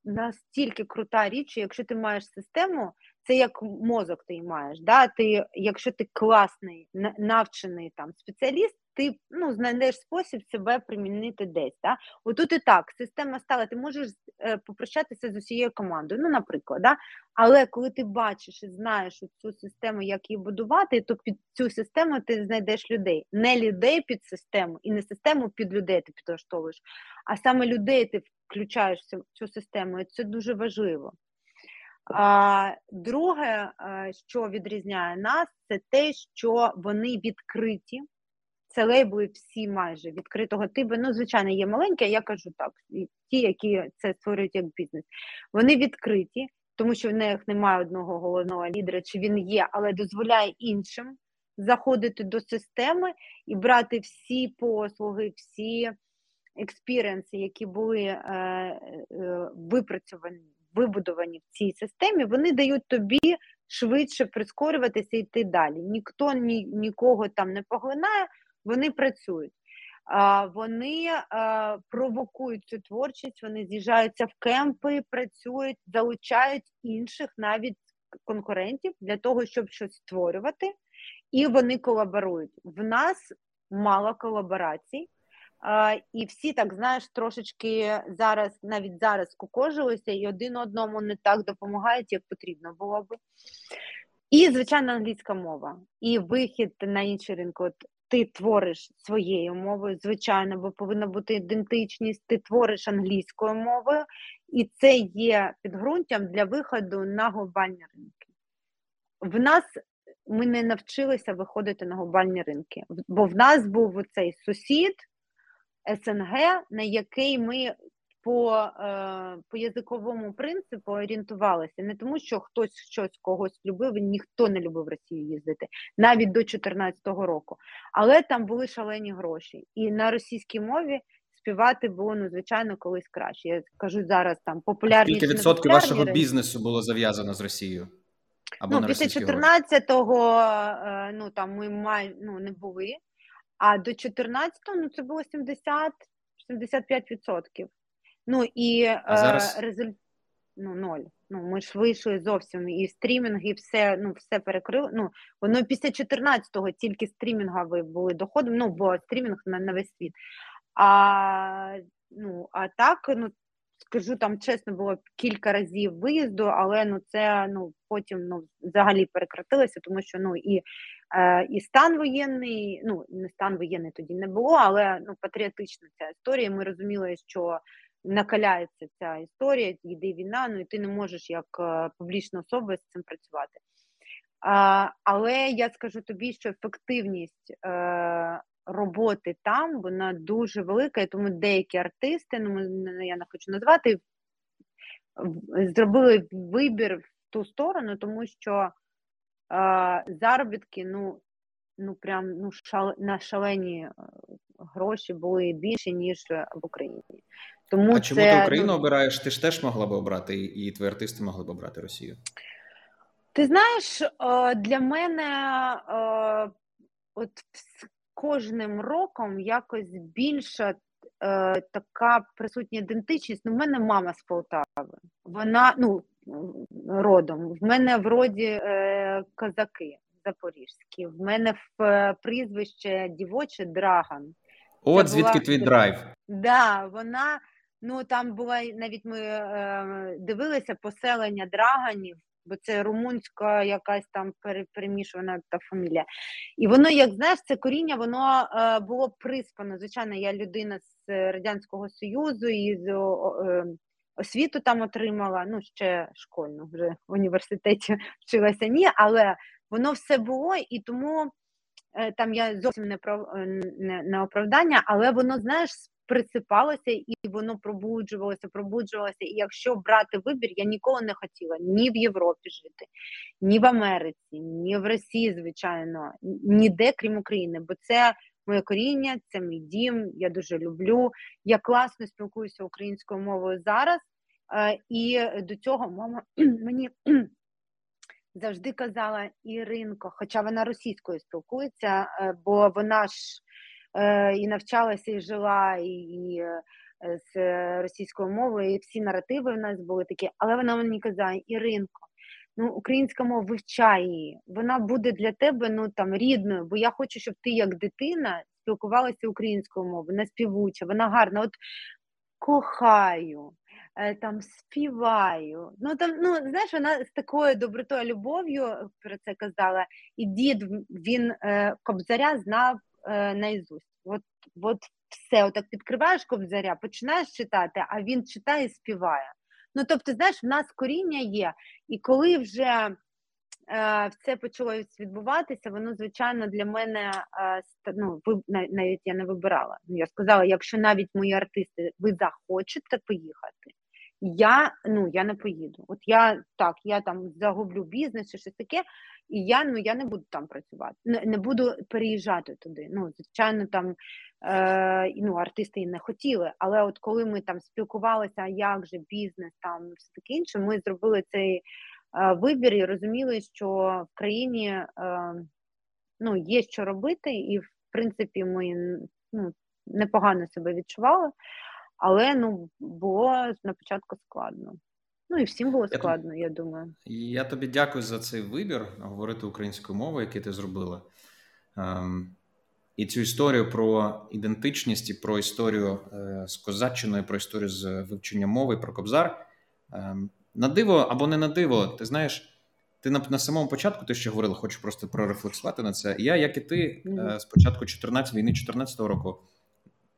настільки крута річ, якщо ти маєш систему, це як мозок ти маєш. Да? Ти, Якщо ти класний, навчений там спеціаліст, ти ну, знайдеш спосіб себе примінити десь. Да? Отут і так, система стала, ти можеш е, попрощатися з усією командою, ну, наприклад, да? але коли ти бачиш і знаєш цю систему, як її будувати, то під цю систему ти знайдеш людей. Не людей під систему і не систему під людей ти підлаштовуєш, а саме людей ти включаєш в цю систему, і це дуже важливо. А, Друге, що відрізняє нас, це те, що вони відкриті. Це лейбли всі майже відкритого типу. Ну, звичайно, є маленькі, а я кажу так: ті, які це створюють як бізнес, вони відкриті, тому що в них немає одного головного лідера, чи він є, але дозволяє іншим заходити до системи і брати всі послуги, всі експіріенси, які були е, е, випрацьовані, вибудовані в цій системі, вони дають тобі швидше прискорюватися і йти далі. Ніхто ні, нікого там не поглинає, вони працюють. Вони провокують цю творчість, вони з'їжджаються в кемпи, працюють, залучають інших навіть конкурентів для того, щоб щось створювати, і вони колаборують. В нас мало колаборацій, і всі так знаєш, трошечки зараз, навіть зараз скукожилися, і один одному не так допомагають, як потрібно було би. І, звичайно, англійська мова, і вихід на інший ринок. От ти твориш своєю мовою, звичайно, бо повинна бути ідентичність, ти твориш англійською мовою, і це є підґрунтям для виходу на глобальні ринки. В нас ми не навчилися виходити на глобальні ринки, бо в нас був цей сусід СНГ, на який ми по е, по язиковому принципу орієнтувалися. Не тому, що хтось щось когось любив, ніхто не любив Росію їздити, навіть до 2014 року. Але там були шалені гроші. І на російській мові співати було ну, звичайно колись краще. Я кажу зараз там популярніше. Скільки відсотків вашого бізнесу було зав'язано з Росією? Або ну, після 14-го е, ну там ми май, ну, не були. А до 14-го ну, це було 70-75%. Ну і а зараз... е, результ... ну, ноль. Ну, ми ж вийшли зовсім і стрімінг, і все ну, все перекрили. Ну, воно після 14-го тільки стрімінгові були доходи, ну, бо стрімінг на, на весь світ. А ну, а так, ну, скажу там чесно, було кілька разів виїзду, але ну, це ну, потім ну, взагалі перекратилося, тому що ну, і е, і стан воєнний, ну, не стан воєнний тоді не було, але ну, патріотична ця історія. Ми розуміли, що накаляється ця історія, йде війна, ну і ти не можеш як е, публічна особа з цим працювати. Але я скажу тобі, що ефективність е, роботи там вона дуже велика, і тому деякі артисти, ну я не хочу назвати, зробили вибір в ту сторону, тому що е, заробітки, ну ну прям ну шал, на шалені е, гроші були більше ніж в Україні. Тому а чому ти Україну ну... обираєш? Ти ж теж могла б обрати, і твої артисти могли б обрати Росію? Ти знаєш, е, для мене е, от з кожним роком якось більша е, така присутня ідентичність. Ну, в мене мама з Полтави. Вона ну родом. В мене в роді козаки запорізькі. В мене в прізвище дівоче Драган. От Це звідки була... твій драйв? Да, вона Ну там була навіть ми е, дивилися поселення драганів, бо це румунська якась там перемішувана та фамілія. І воно, як знаєш, це коріння, воно е, було приспано. Звичайно, я людина з Радянського Союзу і з е, освіту там отримала. Ну, ще школьну вже в університеті вчилася ні, але воно все було і тому. Е, там я зовсім не про е, не, не оправдання, але воно знаєш присипалося і воно пробуджувалося, пробуджувалося. І якщо брати вибір, я ніколи не хотіла ні в Європі жити, ні в Америці, ні в Росії, звичайно, ніде крім України, бо це. Моє коріння, це мій дім, я дуже люблю. Я класно спілкуюся українською мовою зараз, е, і до цього мама мені завжди казала Іринко, хоча вона російською спілкується, е, бо вона ж і навчалася, і жила, і, і е, з російською мовою, і всі наративи в нас були такі, але вона мені казала, Іринко, ну українська мова вивчай її, вона буде для тебе ну там рідною, бо я хочу, щоб ти як дитина спілкувалася українською мовою, не співуча, вона гарна. От кохаю. Е, там співаю. Ну там, ну знаєш, вона з такою добротою любов'ю про це казала, і дід він е, Кобзаря знав е. От, от все, отак відкриваєш ковзаря, починаєш читати, а він читає і співає. Ну, тобто, знаєш, в нас коріння є, і коли вже е, це почало відбуватися, воно, звичайно, для мене е, ну, ви, навіть я не вибирала. Я сказала, якщо навіть мої артисти, ви захочете поїхати, Я ну я не поїду. От я так, я там загублю бізнес чи щось таке, і я ну я не буду там працювати, не, не буду переїжджати туди. Ну, звичайно, там е, ну, артисти і не хотіли. Але от коли ми там спілкувалися, як же бізнес, там все таке інше, ми зробили цей е, вибір і розуміли, що в країні е, ну, є що робити, і в принципі ми ну, непогано себе відчували, але ну було на початку складно. Ну і всім було складно, я, я думаю. Я тобі дякую за цей вибір говорити українською мовою, який ти зробила. Ем, І цю історію про ідентичність і про історію е, з козаччиною, про історію з вивчення мови, про кобзар. Ем, На диво або не на диво, ти знаєш. Ти на на самому початку ти ще говорила, хочу просто прорефлексувати на це. Я, як і ти, mm-hmm. з початку 14 війни 14 року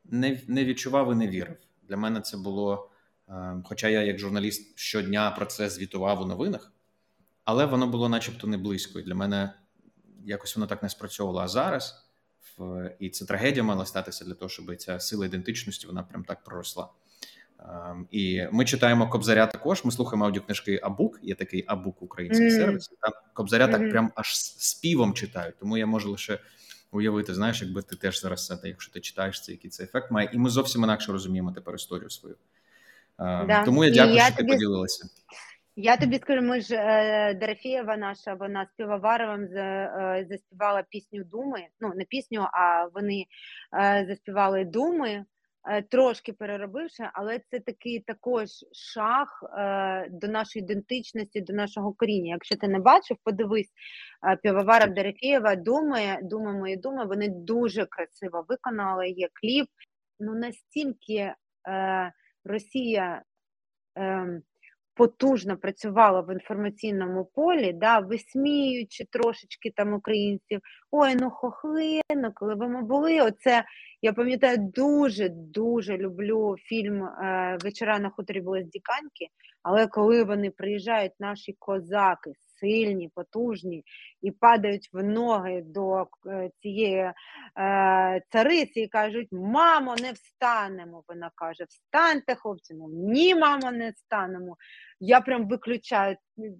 не не відчував і не вірив. Для мене це було Ем, хоча я, як журналіст, щодня про це звітував у новинах, але воно було, начебто, не близько. І для мене якось воно так не спрацьовувало. А зараз і це трагедія мала статися для того, щоб ця сила ідентичності вона прям так проросла. Um, і ми читаємо Кобзаря також. Ми слухаємо аудіокнижки Абук, є такий Абук український mm-hmm. сервіс. Там Кобзаря mm-hmm. так прям аж співом читають. Тому я можу лише уявити, знаєш, якби ти теж зараз це, якщо ти читаєш це, який це ефект має, і ми зовсім інакше розуміємо тепер історію свою. Да. Тому я дякую, і що тобі... ти поділилася. Я тобі скажу, ми ж е, Дорофєєва наша, вона з Півоваровим е, заспівала пісню Думи. Ну, не пісню, а вони е, заспівали Думи, трошки переробивши, але це такий також шаг до нашої ідентичності, до нашого коріння. Якщо ти не бачив, подивись півовара Дорофєєва, думає, Думи мої думи. Вони дуже красиво виконали. Є кліп. Ну настільки. Росія е, потужно працювала в інформаційному полі, да, висміюючи трошечки там українців, ой, ну хохли, коли ви ми були. Оце я пам'ятаю, дуже дуже люблю фільм е, Вечора на хуторі були з Діканьки, але коли вони приїжджають, наші козаки сильні, потужні і падають в ноги до е, цієї е, цариці і кажуть: Мамо, не встанемо. Вона каже: Встаньте, хлопці, ну ні, мамо, не встанемо. Я прям виключаю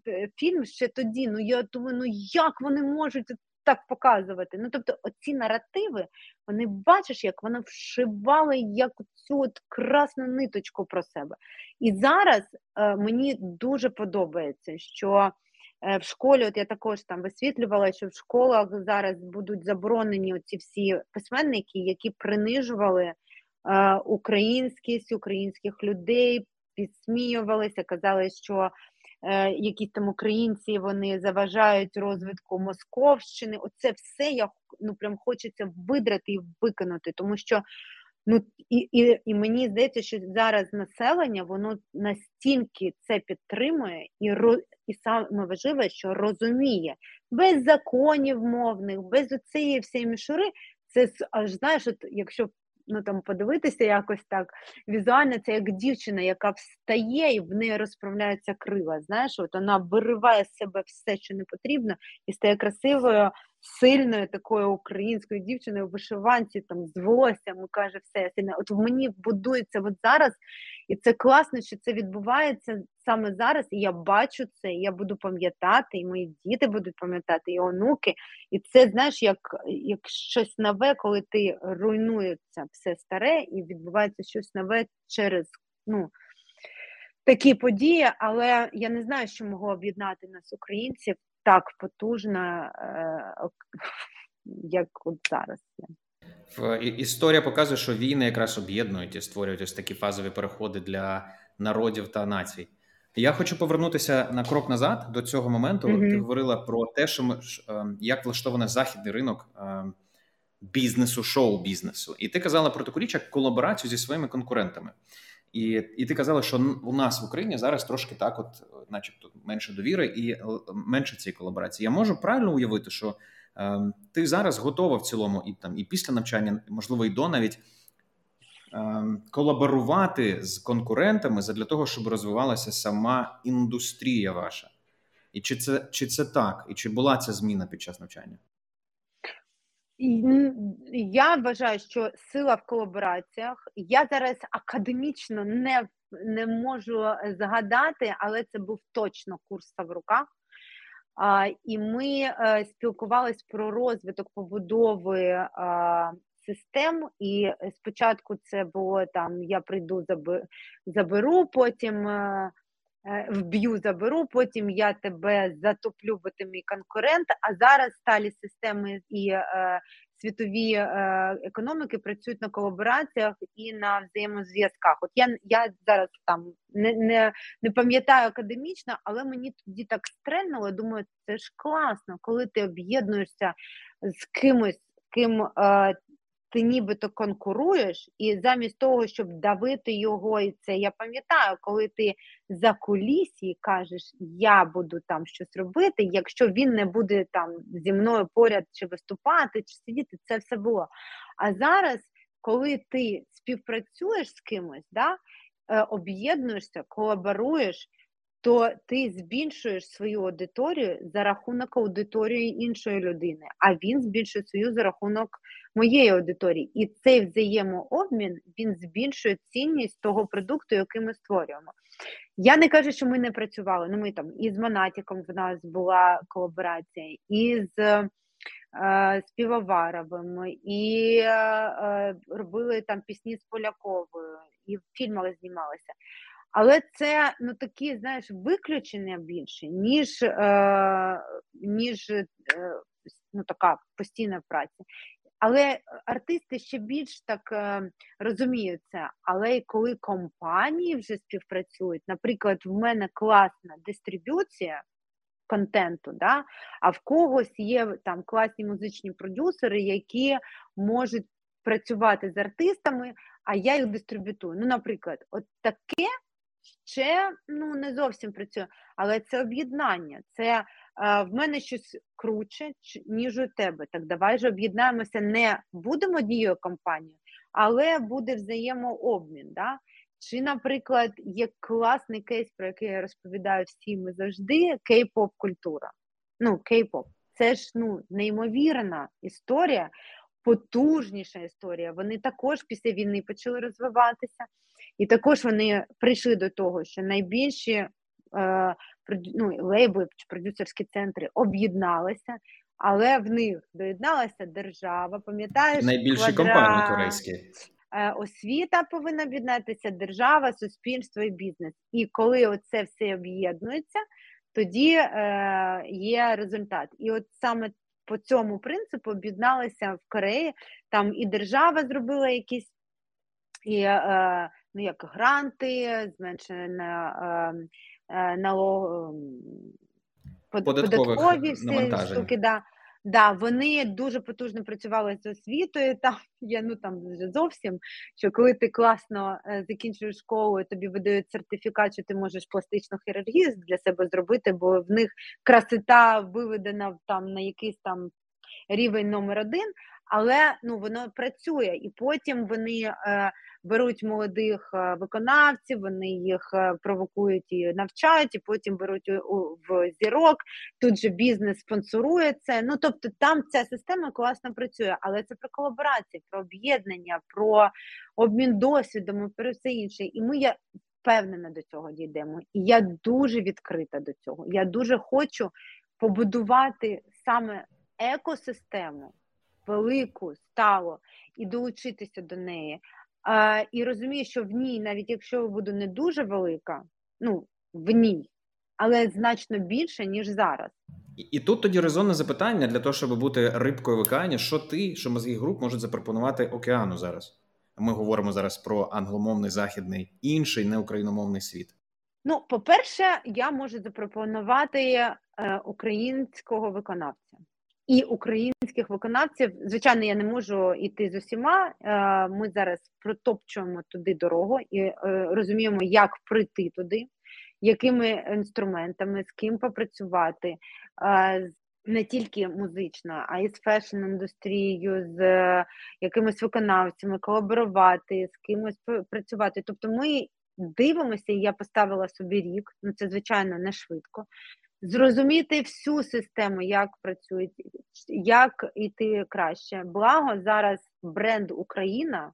е, фільм ще тоді. Ну я думаю, ну як вони можуть так показувати? Ну тобто, оці наративи, вони бачиш, як вони вшивали як цю от красну ниточку про себе. І зараз е, мені дуже подобається, що Е, в школі, от я також там висвітлювала, що в школах зараз будуть заборонені оці всі письменники, які принижували е, українськість українських людей, підсміювалися, казали, що е, якісь там українці вони заважають розвитку Московщини. Оце все я ну прям хочеться видрати і викинути, тому що Ну і і, і мені здається, що зараз населення воно настільки це підтримує, і і саме важливе, що розуміє. Без законів мовних, без цієї всієї мішури, це аж знаєш, от якщо ну там подивитися якось так візуально, це як дівчина, яка встає і в неї розправляється крила. Знаєш, от вона вириває з себе все, що не потрібно, і стає красивою, сильною такою українською дівчиною в вишиванці, там з волоссям, каже, все я сильна. От в мені будується от зараз, і це класно, що це відбувається саме зараз. І я бачу це, і я буду пам'ятати, і мої діти будуть пам'ятати, і онуки. І це знаєш, як як щось нове, коли ти руйнується все старе, і відбувається щось нове через ну. Такі події, але я не знаю, що могло об'єднати нас, українців, так потужна, е, як от зараз. Історія показує, що війни якраз об'єднують і створюють ось такі фазові переходи для народів та націй. Я хочу повернутися на крок назад до цього моменту. Mm-hmm. Ти говорила про те, що ми е, як влаштований західний ринок е, бізнесу, шоу-бізнесу, і ти казала про таку річ, як колаборацію зі своїми конкурентами. І і ти казала, що у нас в Україні зараз трошки так, от, начебто, менше довіри і е, менше цієї колаборації. Я можу правильно уявити, що е, ти зараз готова в цілому, і там і після навчання, можливо, і до навіть колаборувати з конкурентами для того, щоб розвивалася сама індустрія ваша. І чи це чи це так, і чи була ця зміна під час навчання? Я вважаю, що сила в колабораціях. Я зараз академічно не не можу згадати, але це був точно курс в руках. А, І ми е, спілкувалися про розвиток побудови а, систем. І спочатку це було там: я прийду, заберу, потім е, Е, вб'ю, заберу, потім я тебе затоплю, бо ти мій конкурент. А зараз сталі системи і е, світові економіки працюють на колабораціях і на взаємозв'язках. От я я зараз там не не, не пам'ятаю академічно, але мені тоді так стрельнуло. Думаю, це ж класно, коли ти об'єднуєшся з кимось, ким ти нібито конкуруєш, і замість того, щоб давити його, і це я пам'ятаю, коли ти за кулісі кажеш, я буду там щось робити, якщо він не буде там зі мною поряд чи виступати, чи сидіти, це все було. А зараз, коли ти співпрацюєш з кимось, да, е, об'єднуєшся, колаборуєш то ти збільшуєш свою аудиторію за рахунок аудиторії іншої людини, а він збільшує свою за рахунок моєї аудиторії. І цей взаємообмін він збільшує цінність того продукту, який ми створюємо. Я не кажу, що ми не працювали. Ну, ми там і з Монатіком в нас була колаборація, і з е, Співоваровим, і е, е, робили там пісні з Поляковою, і в фільмах знімалися. Але це ну такі, знаєш, виключення більше, ніж е, ніж е, ну, така постійна праця. Але артисти ще більш так е, розуміють це. Але коли компанії вже співпрацюють, наприклад, в мене класна дистриб'юція контенту, да, а в когось є там класні музичні продюсери, які можуть працювати з артистами, а я їх дистриб'ютую. Ну, наприклад, от таке ще ну не зовсім працює, але це об'єднання. Це е, в мене щось круче, ніж у тебе. Так давай же об'єднаємося, не будемо однією компанією, але буде взаємообмін. Да? Чи, наприклад, є класний кейс, про який я розповідаю всім і завжди, кей-поп культура. Ну, кей-поп. Це ж ну, неймовірна історія, потужніша історія. Вони також після війни почали розвиватися. І також вони прийшли до того, що найбільші ну, лейбли чи продюсерські центри об'єдналися, але в них доєдналася держава. Пам'ятаєш, найбільші квадрат, компанії корейські. Е, освіта повинна об'єднатися, держава, суспільство і бізнес. І коли оце все об'єднується, тоді е, є результат. І от саме по цьому принципу об'єдналися в Кореї. Там і держава зробила якісь і е, ну, як гранти, зменшення е, е, налог, податкові всі штуки. Да. Да, вони дуже потужно працювали з освітою. Там я ну там вже зовсім що коли ти класно е, закінчуєш школу, тобі видають сертифікат, що ти можеш пластичну хірургію для себе зробити, бо в них красота виведена там на якийсь там рівень номер один, але ну воно працює, і потім вони е, беруть молодих е, виконавців, вони їх е, провокують і навчають, і потім беруть в зірок. Тут же бізнес спонсорує це. Ну тобто, там ця система класно працює, але це про колаборацію, про об'єднання, про обмін досвідом і про все інше. І ми я впевнена до цього дійдемо. І я дуже відкрита до цього. Я дуже хочу побудувати саме екосистему велику, стало і долучитися до неї. А, І розумію, що в ній, навіть якщо буду не дуже велика, ну в ній, але значно більше, ніж зараз. І, і тут тоді резонне запитання для того, щоб бути рибкою в океані, що ти, що мозги груп можуть запропонувати океану зараз. Ми говоримо зараз про англомовний західний інший неукраїномовний світ. Ну, по-перше, я можу запропонувати е, українського виконавця і українських виконавців. Звичайно, я не можу йти з усіма. Е, ми зараз протопчуємо туди дорогу і е, розуміємо, як прийти туди, якими інструментами, з ким попрацювати. Е, не тільки музично, а й з фешн-індустрією, з якимись виконавцями, колаборувати, з кимось працювати. Тобто, ми дивимося, і я поставила собі рік. Ну це звичайно не швидко зрозуміти всю систему, як працює, як йти краще. Благо зараз бренд Україна,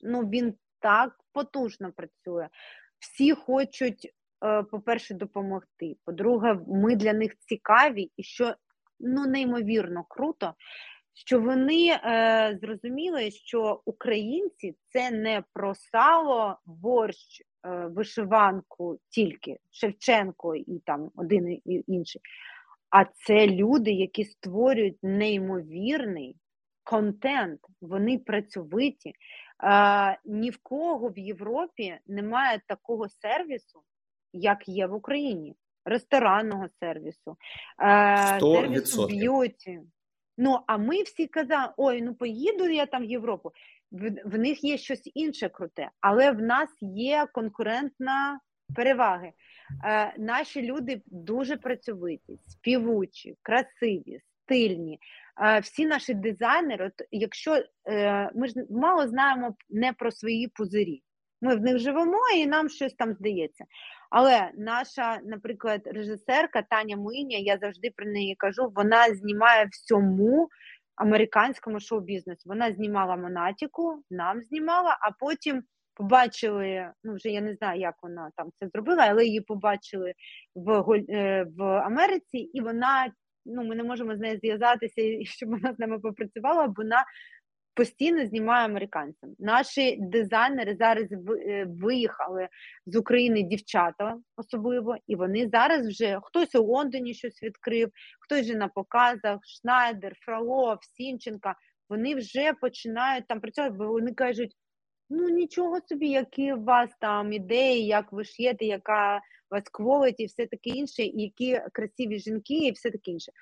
ну він так потужно працює. Всі хочуть, е, по-перше, допомогти. По-друге, ми для них цікаві і що ну неймовірно круто, що вони е, зрозуміли, що українці це не про сало, борщ, е, вишиванку тільки Шевченко і там один і інший. А це люди, які створюють неймовірний контент, вони працьовиті. Е, ні в кого в Європі немає такого сервісу, як є в Україні. Ресторанного сервісу, е, сервісу beauty. Ну, а ми всі казали, ой, ну поїду я там в Європу. В, в них є щось інше круте, але в нас є конкурентна переваги. Е, Наші люди дуже працьовиті, співучі, красиві, стильні. Е, Всі наші дизайнери, от якщо е, ми ж мало знаємо не про свої пузирі. Ми в них живемо і нам щось там здається. Але наша, наприклад, режисерка Таня Миня, я завжди про неї кажу, вона знімає всьому американському шоу-бізнесу. Вона знімала Монатіку, нам знімала, а потім побачили. Ну вже я не знаю, як вона там це зробила, але її побачили в е, в Америці, і вона. Ну, ми не можемо з нею зв'язатися, щоб вона з нами попрацювала, бо вона постійно знімає американцям. Наші дизайнери зараз е, виїхали з України дівчата, особливо, і вони зараз вже хтось у Лондоні щось відкрив, хтось вже на показах, Шнайдер, Фролов, Сінченка. Вони вже починають там працювати, бо вони кажуть. Ну, нічого собі, які у вас там ідеї, як ви ш'єте, яка вас кволить і все таке інше, і які красиві жінки, і все таке інше.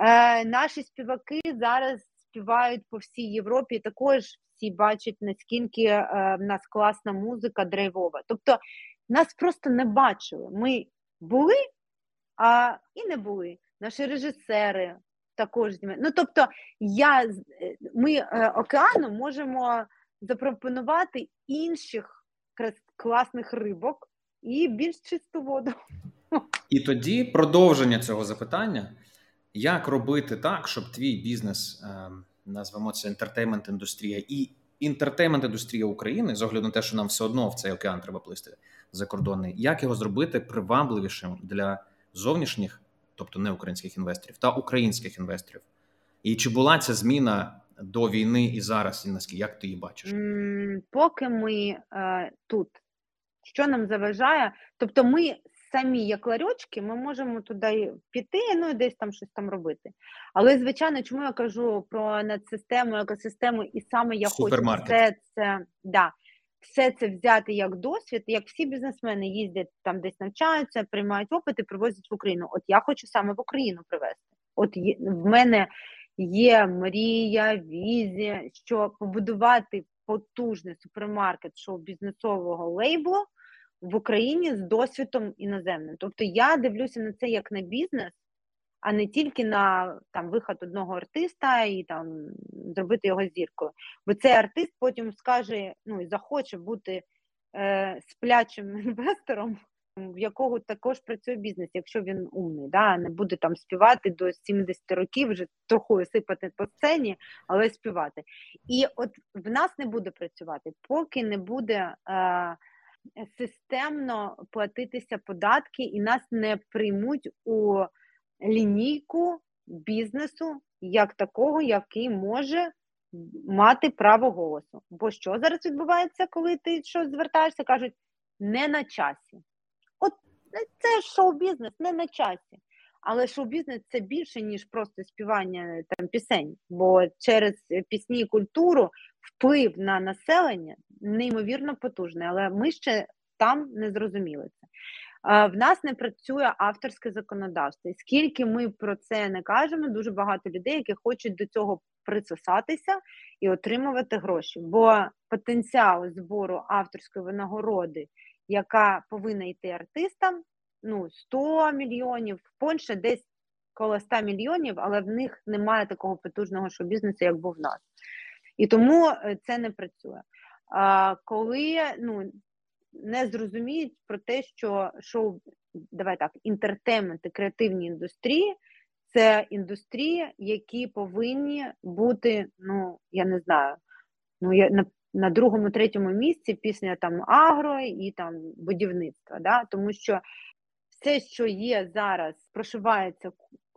Е, Наші співаки зараз співають по всій Європі. Також всі бачать, наскільки е, в нас класна музика драйвова. Тобто нас просто не бачили. Ми були, а і не були. Наші режисери також Ну, тобто, я, е, ми е, океаном можемо запропонувати інших класних рибок і більш чисту воду. І тоді продовження цього запитання. Як робити так, щоб твій бізнес, ем, назвемо це інтертеймент індустрія, і інтертеймент індустрія України, з огляду на те, що нам все одно в цей океан треба плисти закордонний, як його зробити привабливішим для зовнішніх, тобто не українських інвесторів, та українських інвесторів? І чи була ця зміна до війни і зараз, і наскільки як ти її бачиш? Поки ми е, тут, що нам заважає, тобто ми самі, як ларьочки, ми можемо туди піти, ну і десь там щось там робити. Але, звичайно, чому я кажу про надсистему, екосистему, і саме я хочу все це да, все це взяти як досвід, як всі бізнесмени їздять там, десь навчаються, приймають опити, привозять в Україну. От я хочу саме в Україну привезти. От є, в мене є мрія, візія, що побудувати потужний супермаркет шоу бізнесового лейблу в Україні з досвідом іноземним. Тобто я дивлюся на це як на бізнес, а не тільки на там виход одного артиста і там зробити його зіркою. Бо цей артист потім скаже, ну і захоче бути е, сплячим інвестором, в якого також працює бізнес, якщо він умний, да, не буде там співати до 70 років, вже трохи сипати по сцені, але співати. І от в нас не буде працювати, поки не буде. Е, системно платитися податки, і нас не приймуть у лінійку бізнесу як такого, який може мати право голосу. Бо що зараз відбувається, коли ти щось звертаєшся, кажуть не на часі. От це шоу-бізнес, не на часі. Але шоу-бізнес це більше, ніж просто співання там пісень, бо через пісні і культуру вплив на населення неймовірно потужний, але ми ще там не зрозуміли це. В нас не працює авторське законодавство. Скільки ми про це не кажемо, дуже багато людей, які хочуть до цього присосатися і отримувати гроші. Бо потенціал збору авторської винагороди, яка повинна йти артистам, ну 100 мільйонів, в Польщі десь коло 100 мільйонів, але в них немає такого потужного шоу-бізнесу, як був в нас. І тому е, це не працює. А коли ну не зрозуміють про те, що шоу давай так, інтертеймент і креативні індустрії це індустрії, які повинні бути, ну я не знаю, ну я на на другому, третьому місці після там агро і там будівництва. Да? Тому що все, що є зараз, прошивається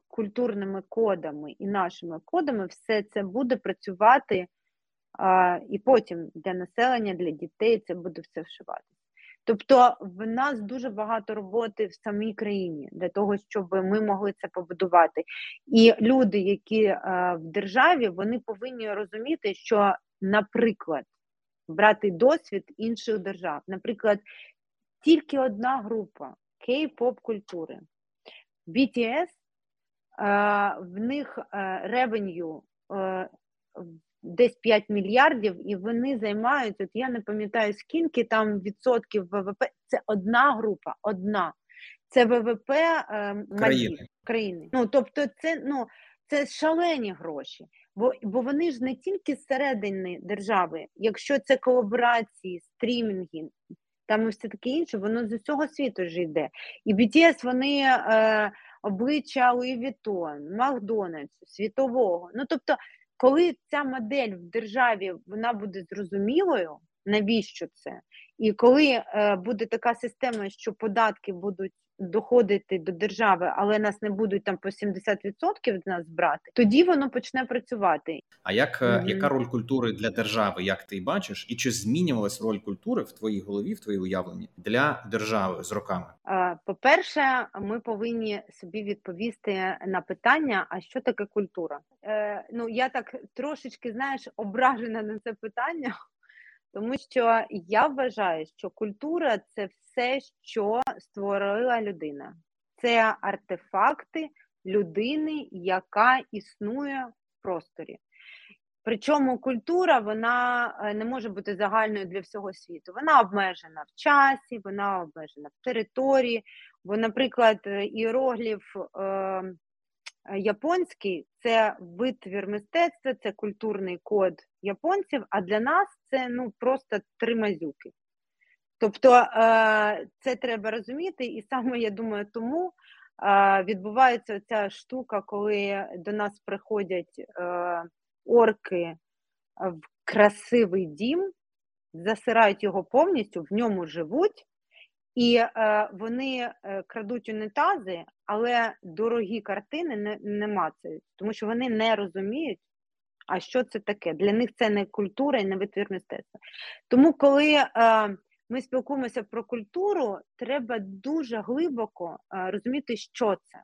культурними кодами і нашими кодами, все це буде працювати а, і потім для населення, для дітей це буде все вшиватися. Тобто в нас дуже багато роботи в самій країні для того, щоб ми могли це побудувати. І люди, які е, в державі, вони повинні розуміти, що, наприклад, брати досвід інших держав, наприклад, тільки одна група кей-поп культури, BTS, е, в них ревеню десь 5 мільярдів, і вони займають, от я не пам'ятаю, скільки там відсотків ВВП. Це одна група, одна. Це ВВП е, країни. країни. Ну, тобто, це ну, це шалені гроші. Бо бо вони ж не тільки зсередини держави, якщо це колаборації, стрімінги, там і все таке інше, воно з усього світу ж йде. І BTS, вони е, обличчя Луї Вітон, Макдональдсу, світового. Ну тобто коли ця модель в державі вона буде зрозумілою, навіщо це? І коли е, буде така система, що податки будуть доходити до держави, але нас не будуть там по 70% з нас брати, тоді воно почне працювати. А як mm-hmm. яка роль культури для держави, як ти бачиш, і чи змінювалась роль культури в твоїй голові, в твоїй уявленні для держави з роками? По-перше, ми повинні собі відповісти на питання: а що таке культура? Е, Ну я так трошечки знаєш ображена на це питання. Тому що я вважаю, що культура це все, що створила людина, це артефакти людини, яка існує в просторі. Причому культура вона е, не може бути загальною для всього світу. Вона обмежена в часі, вона обмежена в території. Бо, наприклад, іерогліф е, японський це витвір мистецтва, це культурний код японців, а для нас це ну просто три мазюки. Тобто е, це треба розуміти, і саме я думаю, тому е, відбувається ця штука, коли до нас приходять е, орки в красивий дім, засирають його повністю, в ньому живуть, і вони крадуть унітази, але дорогі картини не, мацають, тому що вони не розуміють, а що це таке. Для них це не культура і не витвір мистецтва. Тому, коли ми спілкуємося про культуру, треба дуже глибоко е, розуміти, що це.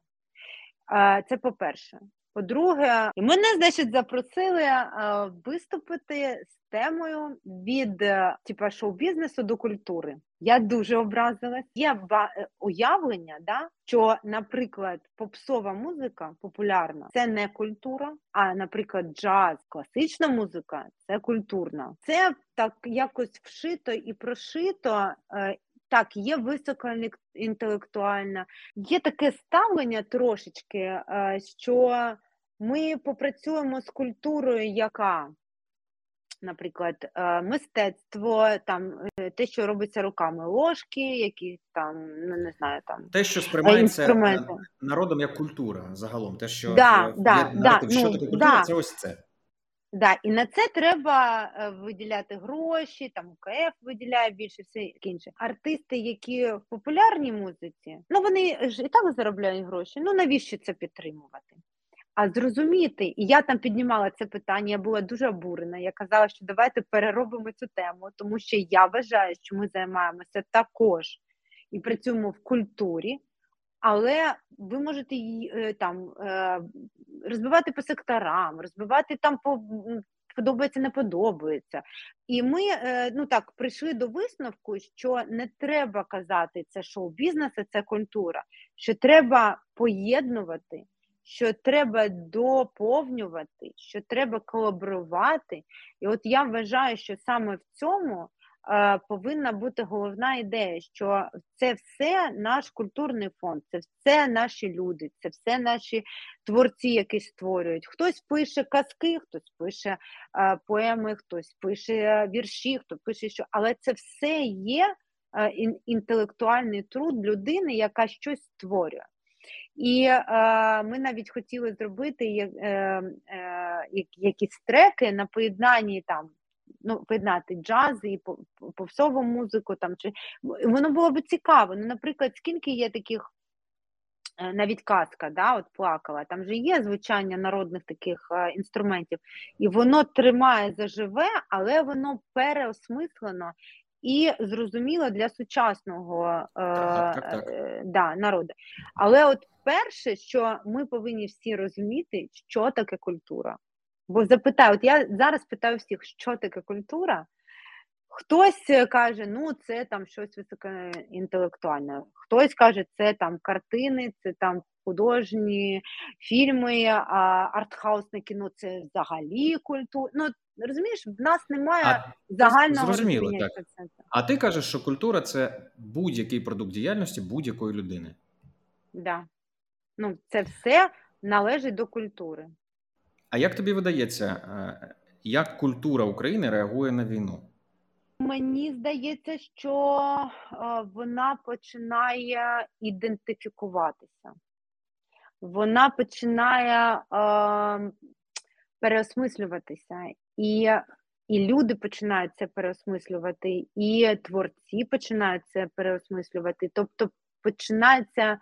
Е, це по-перше. По-друге, мене значить запросили е, виступити з темою від е, типа шоу-бізнесу до культури. Я дуже образилась. Є е, уявлення, да, що, наприклад, попсова музика популярна це не культура, а, наприклад, джаз, класична музика це культурна. Це так якось вшито і прошито. Так, є високоінтелектуальна, є таке ставлення трошечки, що ми попрацюємо з культурою, яка наприклад, е, мистецтво, там е, те, що робиться руками, ложки, якісь там, ну не знаю, там те, що сприймається народом як культура загалом, те, що да, да, да, що ну, таке культура, да. це ось це. Да, і на це треба е, виділяти гроші, там УКФ виділяє більше, все інше. Артисти, які в популярній музиці, ну вони ж і так заробляють гроші. Ну навіщо це підтримувати? А зрозуміти, і я там піднімала це питання, я була дуже обурена. Я казала, що давайте переробимо цю тему, тому що я вважаю, що ми займаємося також і працюємо в культурі, але ви можете її е, там е, розбивати по секторам, розбивати там по подобається, не подобається. І ми е, ну так прийшли до висновку, що не треба казати це шоу-бізнес, це культура, що треба поєднувати що треба доповнювати, що треба колаборувати. І от я вважаю, що саме в цьому повинна бути головна ідея, що це все наш культурний фонд, це все наші люди, це все наші творці, які створюють. Хтось пише казки, хтось пише е, поеми, хтось пише вірші, хто пише що, але це все є е, інтелектуальний труд людини, яка щось створює. І е, ми навіть хотіли зробити е, е, якісь треки на поєднанні там. Ну, поєднати джаз і попсову музику там чи воно було б цікаво. Ну, наприклад, скільки є таких Е, навіть казка, да, от плакала, там же є звучання народних таких е, інструментів, і воно тримає заживе, але воно переосмислено і зрозуміло для сучасного е, так, так, так. Да, народу. Але от перше, що ми повинні всі розуміти, що таке культура. Бо запитаю, от я зараз питаю всіх, що таке культура. Хтось е, каже, ну це там щось високоінтелектуальне, хтось каже, це там картини, це там художні фільми, а артхаусне кіно це взагалі культура. Ну розумієш, в нас немає а, загального зрозуміло, розуміння. Так. Це. А ти кажеш, що культура це будь-який продукт діяльності будь-якої людини. Да. Ну, це все належить до культури. А як тобі видається, е, як культура України реагує на війну? Мені здається, що вона починає ідентифікуватися, вона починає е, переосмислюватися, і і люди починають це переосмислювати, і творці починають це переосмислювати. Тобто починається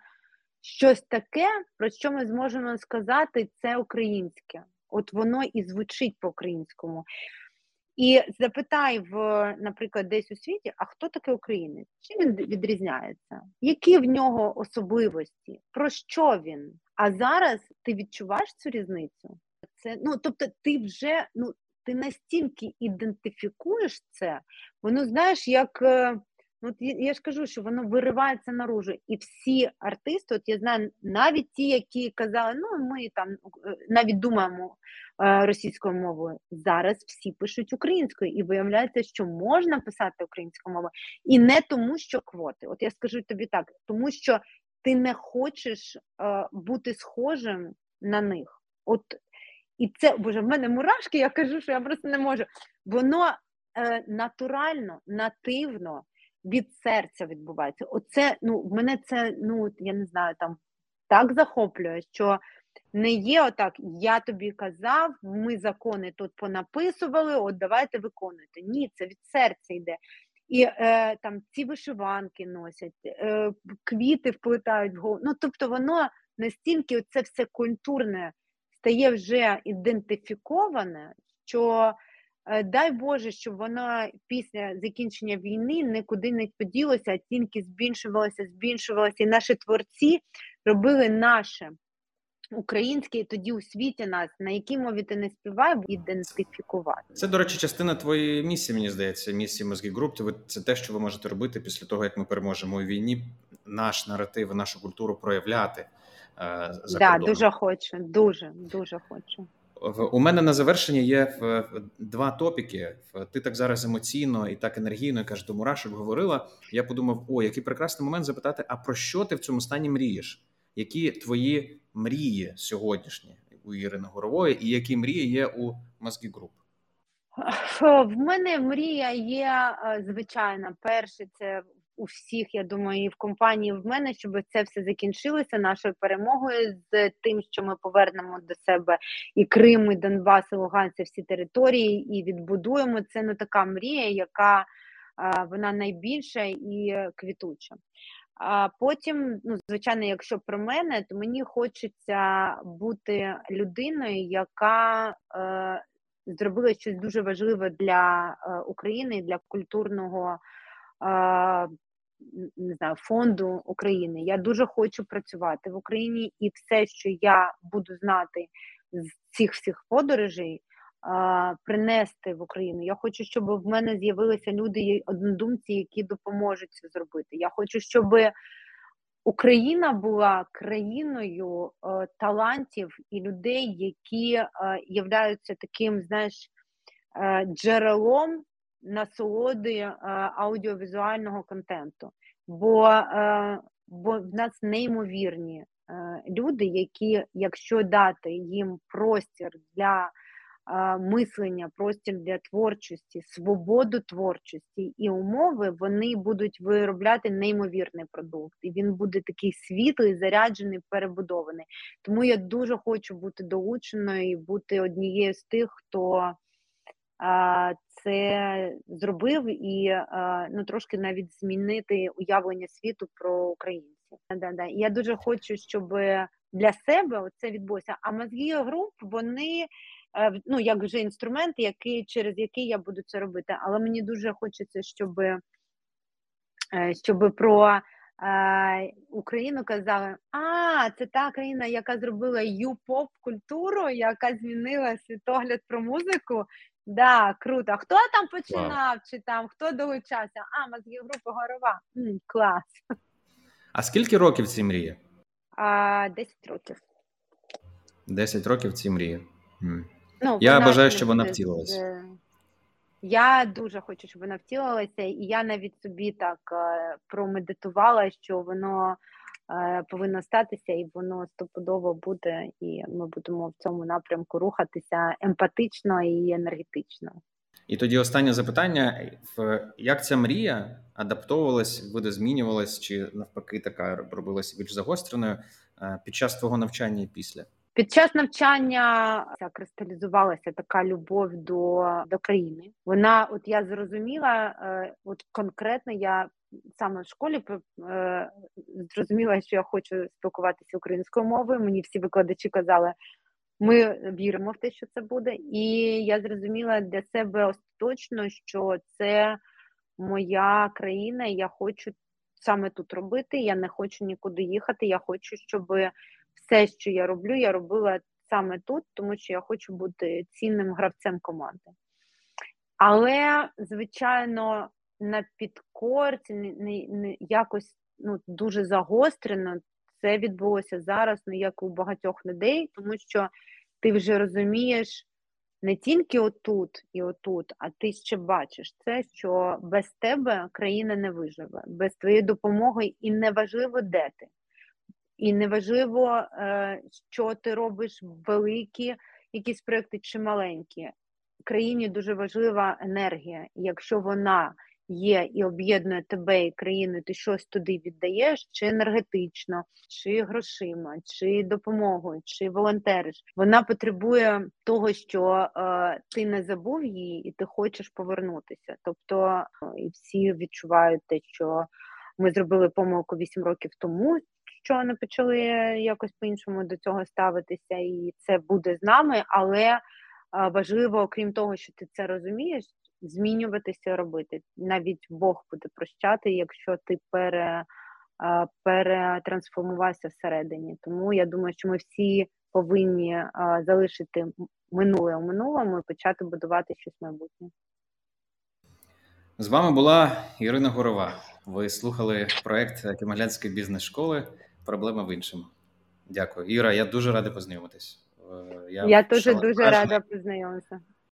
щось таке, про що ми зможемо сказати, це українське. От воно і звучить по-українському. І запитай, в, наприклад, десь у світі, а хто таке українець? Чим він відрізняється? Які в нього особливості? Про що він? А зараз ти відчуваєш цю різницю? Це ну тобто, ти вже ну ти настільки ідентифікуєш це, воно знаєш, як е, От я ж кажу, що воно виривається наружу. І всі артисти, от я знаю, навіть ті, які казали, ну ми там е, навіть думаємо е, російською мовою, зараз всі пишуть українською, і виявляється, що можна писати українською мовою, і не тому, що квоти. От я скажу тобі так, тому що ти не хочеш е, бути схожим на них. От і це боже, в мене мурашки, я кажу, що я просто не можу. Воно е, натурально, нативно від серця відбувається. Оце ну в мене це ну я не знаю, там так захоплює, що не є отак. Я тобі казав, ми закони тут понаписували. От давайте виконуйте. Ні, це від серця йде. І е, там ці вишиванки носять, е, квіти вплетають в голову. Ну тобто, воно настільки це все культурне стає вже ідентифіковане, що дай Боже, щоб вона після закінчення війни нікуди не поділося, а тільки збільшувалося, збільшувалося, і наші творці робили наше українське, і тоді у світі нас, на якій мові ти не співай, ідентифікувати. Це, до речі, частина твоєї місії, мені здається, місії Mozgi Group. Це те, що ви можете робити після того, як ми переможемо у війні, наш наратив, нашу культуру проявляти. Е, за да, дуже хочу, дуже, дуже хочу. У мене на завершення є два топіки. Ти так зараз емоційно і так енергійно і кажеш, до мурашок говорила. Я подумав: о, який прекрасний момент запитати: а про що ти в цьому стані мрієш? Які твої мрії сьогоднішні у Ірини Горової, і які мрії є у Mozgi Group? В мене мрія є е, звичайна. Перше, це у всіх, я думаю, і в компанії в мене, щоб це все закінчилося нашою перемогою з тим, що ми повернемо до себе і Крим, і Донбас, і Луганськ, всі території, і відбудуємо це. Ну така мрія, яка вона найбільша і квітуча. А потім, ну звичайно, якщо про мене, то мені хочеться бути людиною, яка е, зробила щось дуже важливе для е, України, для культурного не знаю, фонду України. Я дуже хочу працювати в Україні, і все, що я буду знати з цих всіх подорожей, принести в Україну. Я хочу, щоб в мене з'явилися люди, однодумці, які допоможуть це зробити. Я хочу, щоб Україна була країною е, талантів і людей, які е, являються таким, знаєш, е, джерелом насолоди е, аудіовізуального контенту, бо е, бо в нас неймовірні е, люди, які, якщо дати їм простір для мислення, простір для творчості, свободу творчості і умови, вони будуть виробляти неймовірний продукт, і він буде такий світлий, заряджений, перебудований. Тому я дуже хочу бути долученою і бути однією з тих, хто це зробив і ну трошки навіть змінити уявлення світу про українців. Да-да. Я дуже хочу, щоб для себе це відбулося. А мозги груп вони Е, ну, як вже інструмент, який, через який я буду це робити. Але мені дуже хочеться, щоб е, щоб про е, Україну казали, а це та країна, яка зробила ю-поп культуру, яка змінила світогляд про музику. Да, круто. Хто там починав, чи там хто долучався? А, мозги група горова. М, клас. А скільки років ці мрії? А, 10 років. 10 років ці мрії. М. Ну, Я бажаю, щоб вона втілилася. Я дуже хочу, щоб вона втілилася, і я навіть собі так е, промедитувала, що воно е, повинно статися, і воно стопудово буде, і ми будемо в цьому напрямку рухатися емпатично і енергетично. І тоді останнє запитання: як ця мрія адаптовувалась, видозмінювалась, чи навпаки, така робилася більш загостреною е, під час твого навчання і після? Під час навчання кристалізувалася така любов до до країни. Вона, от я зрозуміла, е, от конкретно я саме в школі е, зрозуміла, що я хочу спілкуватися українською мовою. Мені всі викладачі казали, ми віримо в те, що це буде, і я зрозуміла для себе остаточно, що це моя країна, і я хочу саме тут робити. Я не хочу нікуди їхати. Я хочу, щоб все, що я роблю, я робила саме тут, тому що я хочу бути цінним гравцем команди. Але, звичайно, на підкорці не, не, якось ну, дуже загострено це відбулося зараз, ну як у багатьох людей, тому що ти вже розумієш не тільки отут і отут, а ти ще бачиш це, що без тебе країна не виживе, без твоєї допомоги, і неважливо, де ти. І неважливо, е, що ти робиш великі якісь проекти чи маленькі. Країні дуже важлива енергія. Якщо вона є і об'єднує тебе і країну, ти щось туди віддаєш, чи енергетично, чи грошима, чи допомогою, чи волонтериш. Вона потребує того, що е, ти не забув її, і ти хочеш повернутися. Тобто е, і всі відчувають те, що ми зробили помилку 8 років тому що вони почали якось по-іншому до цього ставитися, і це буде з нами, але важливо, окрім того, що ти це розумієш, змінюватися робити. Навіть Бог буде прощати, якщо ти пере, перетрансформувався всередині. Тому я думаю, що ми всі повинні залишити минуле у минулому і почати будувати щось майбутнє. З вами була Ірина Горова. Ви слухали проект Кемаглянської бізнес-школи. Проблема в іншому. Дякую. Іра, я дуже радий познайомитись. Е, я, я теж дуже рада познайомитися.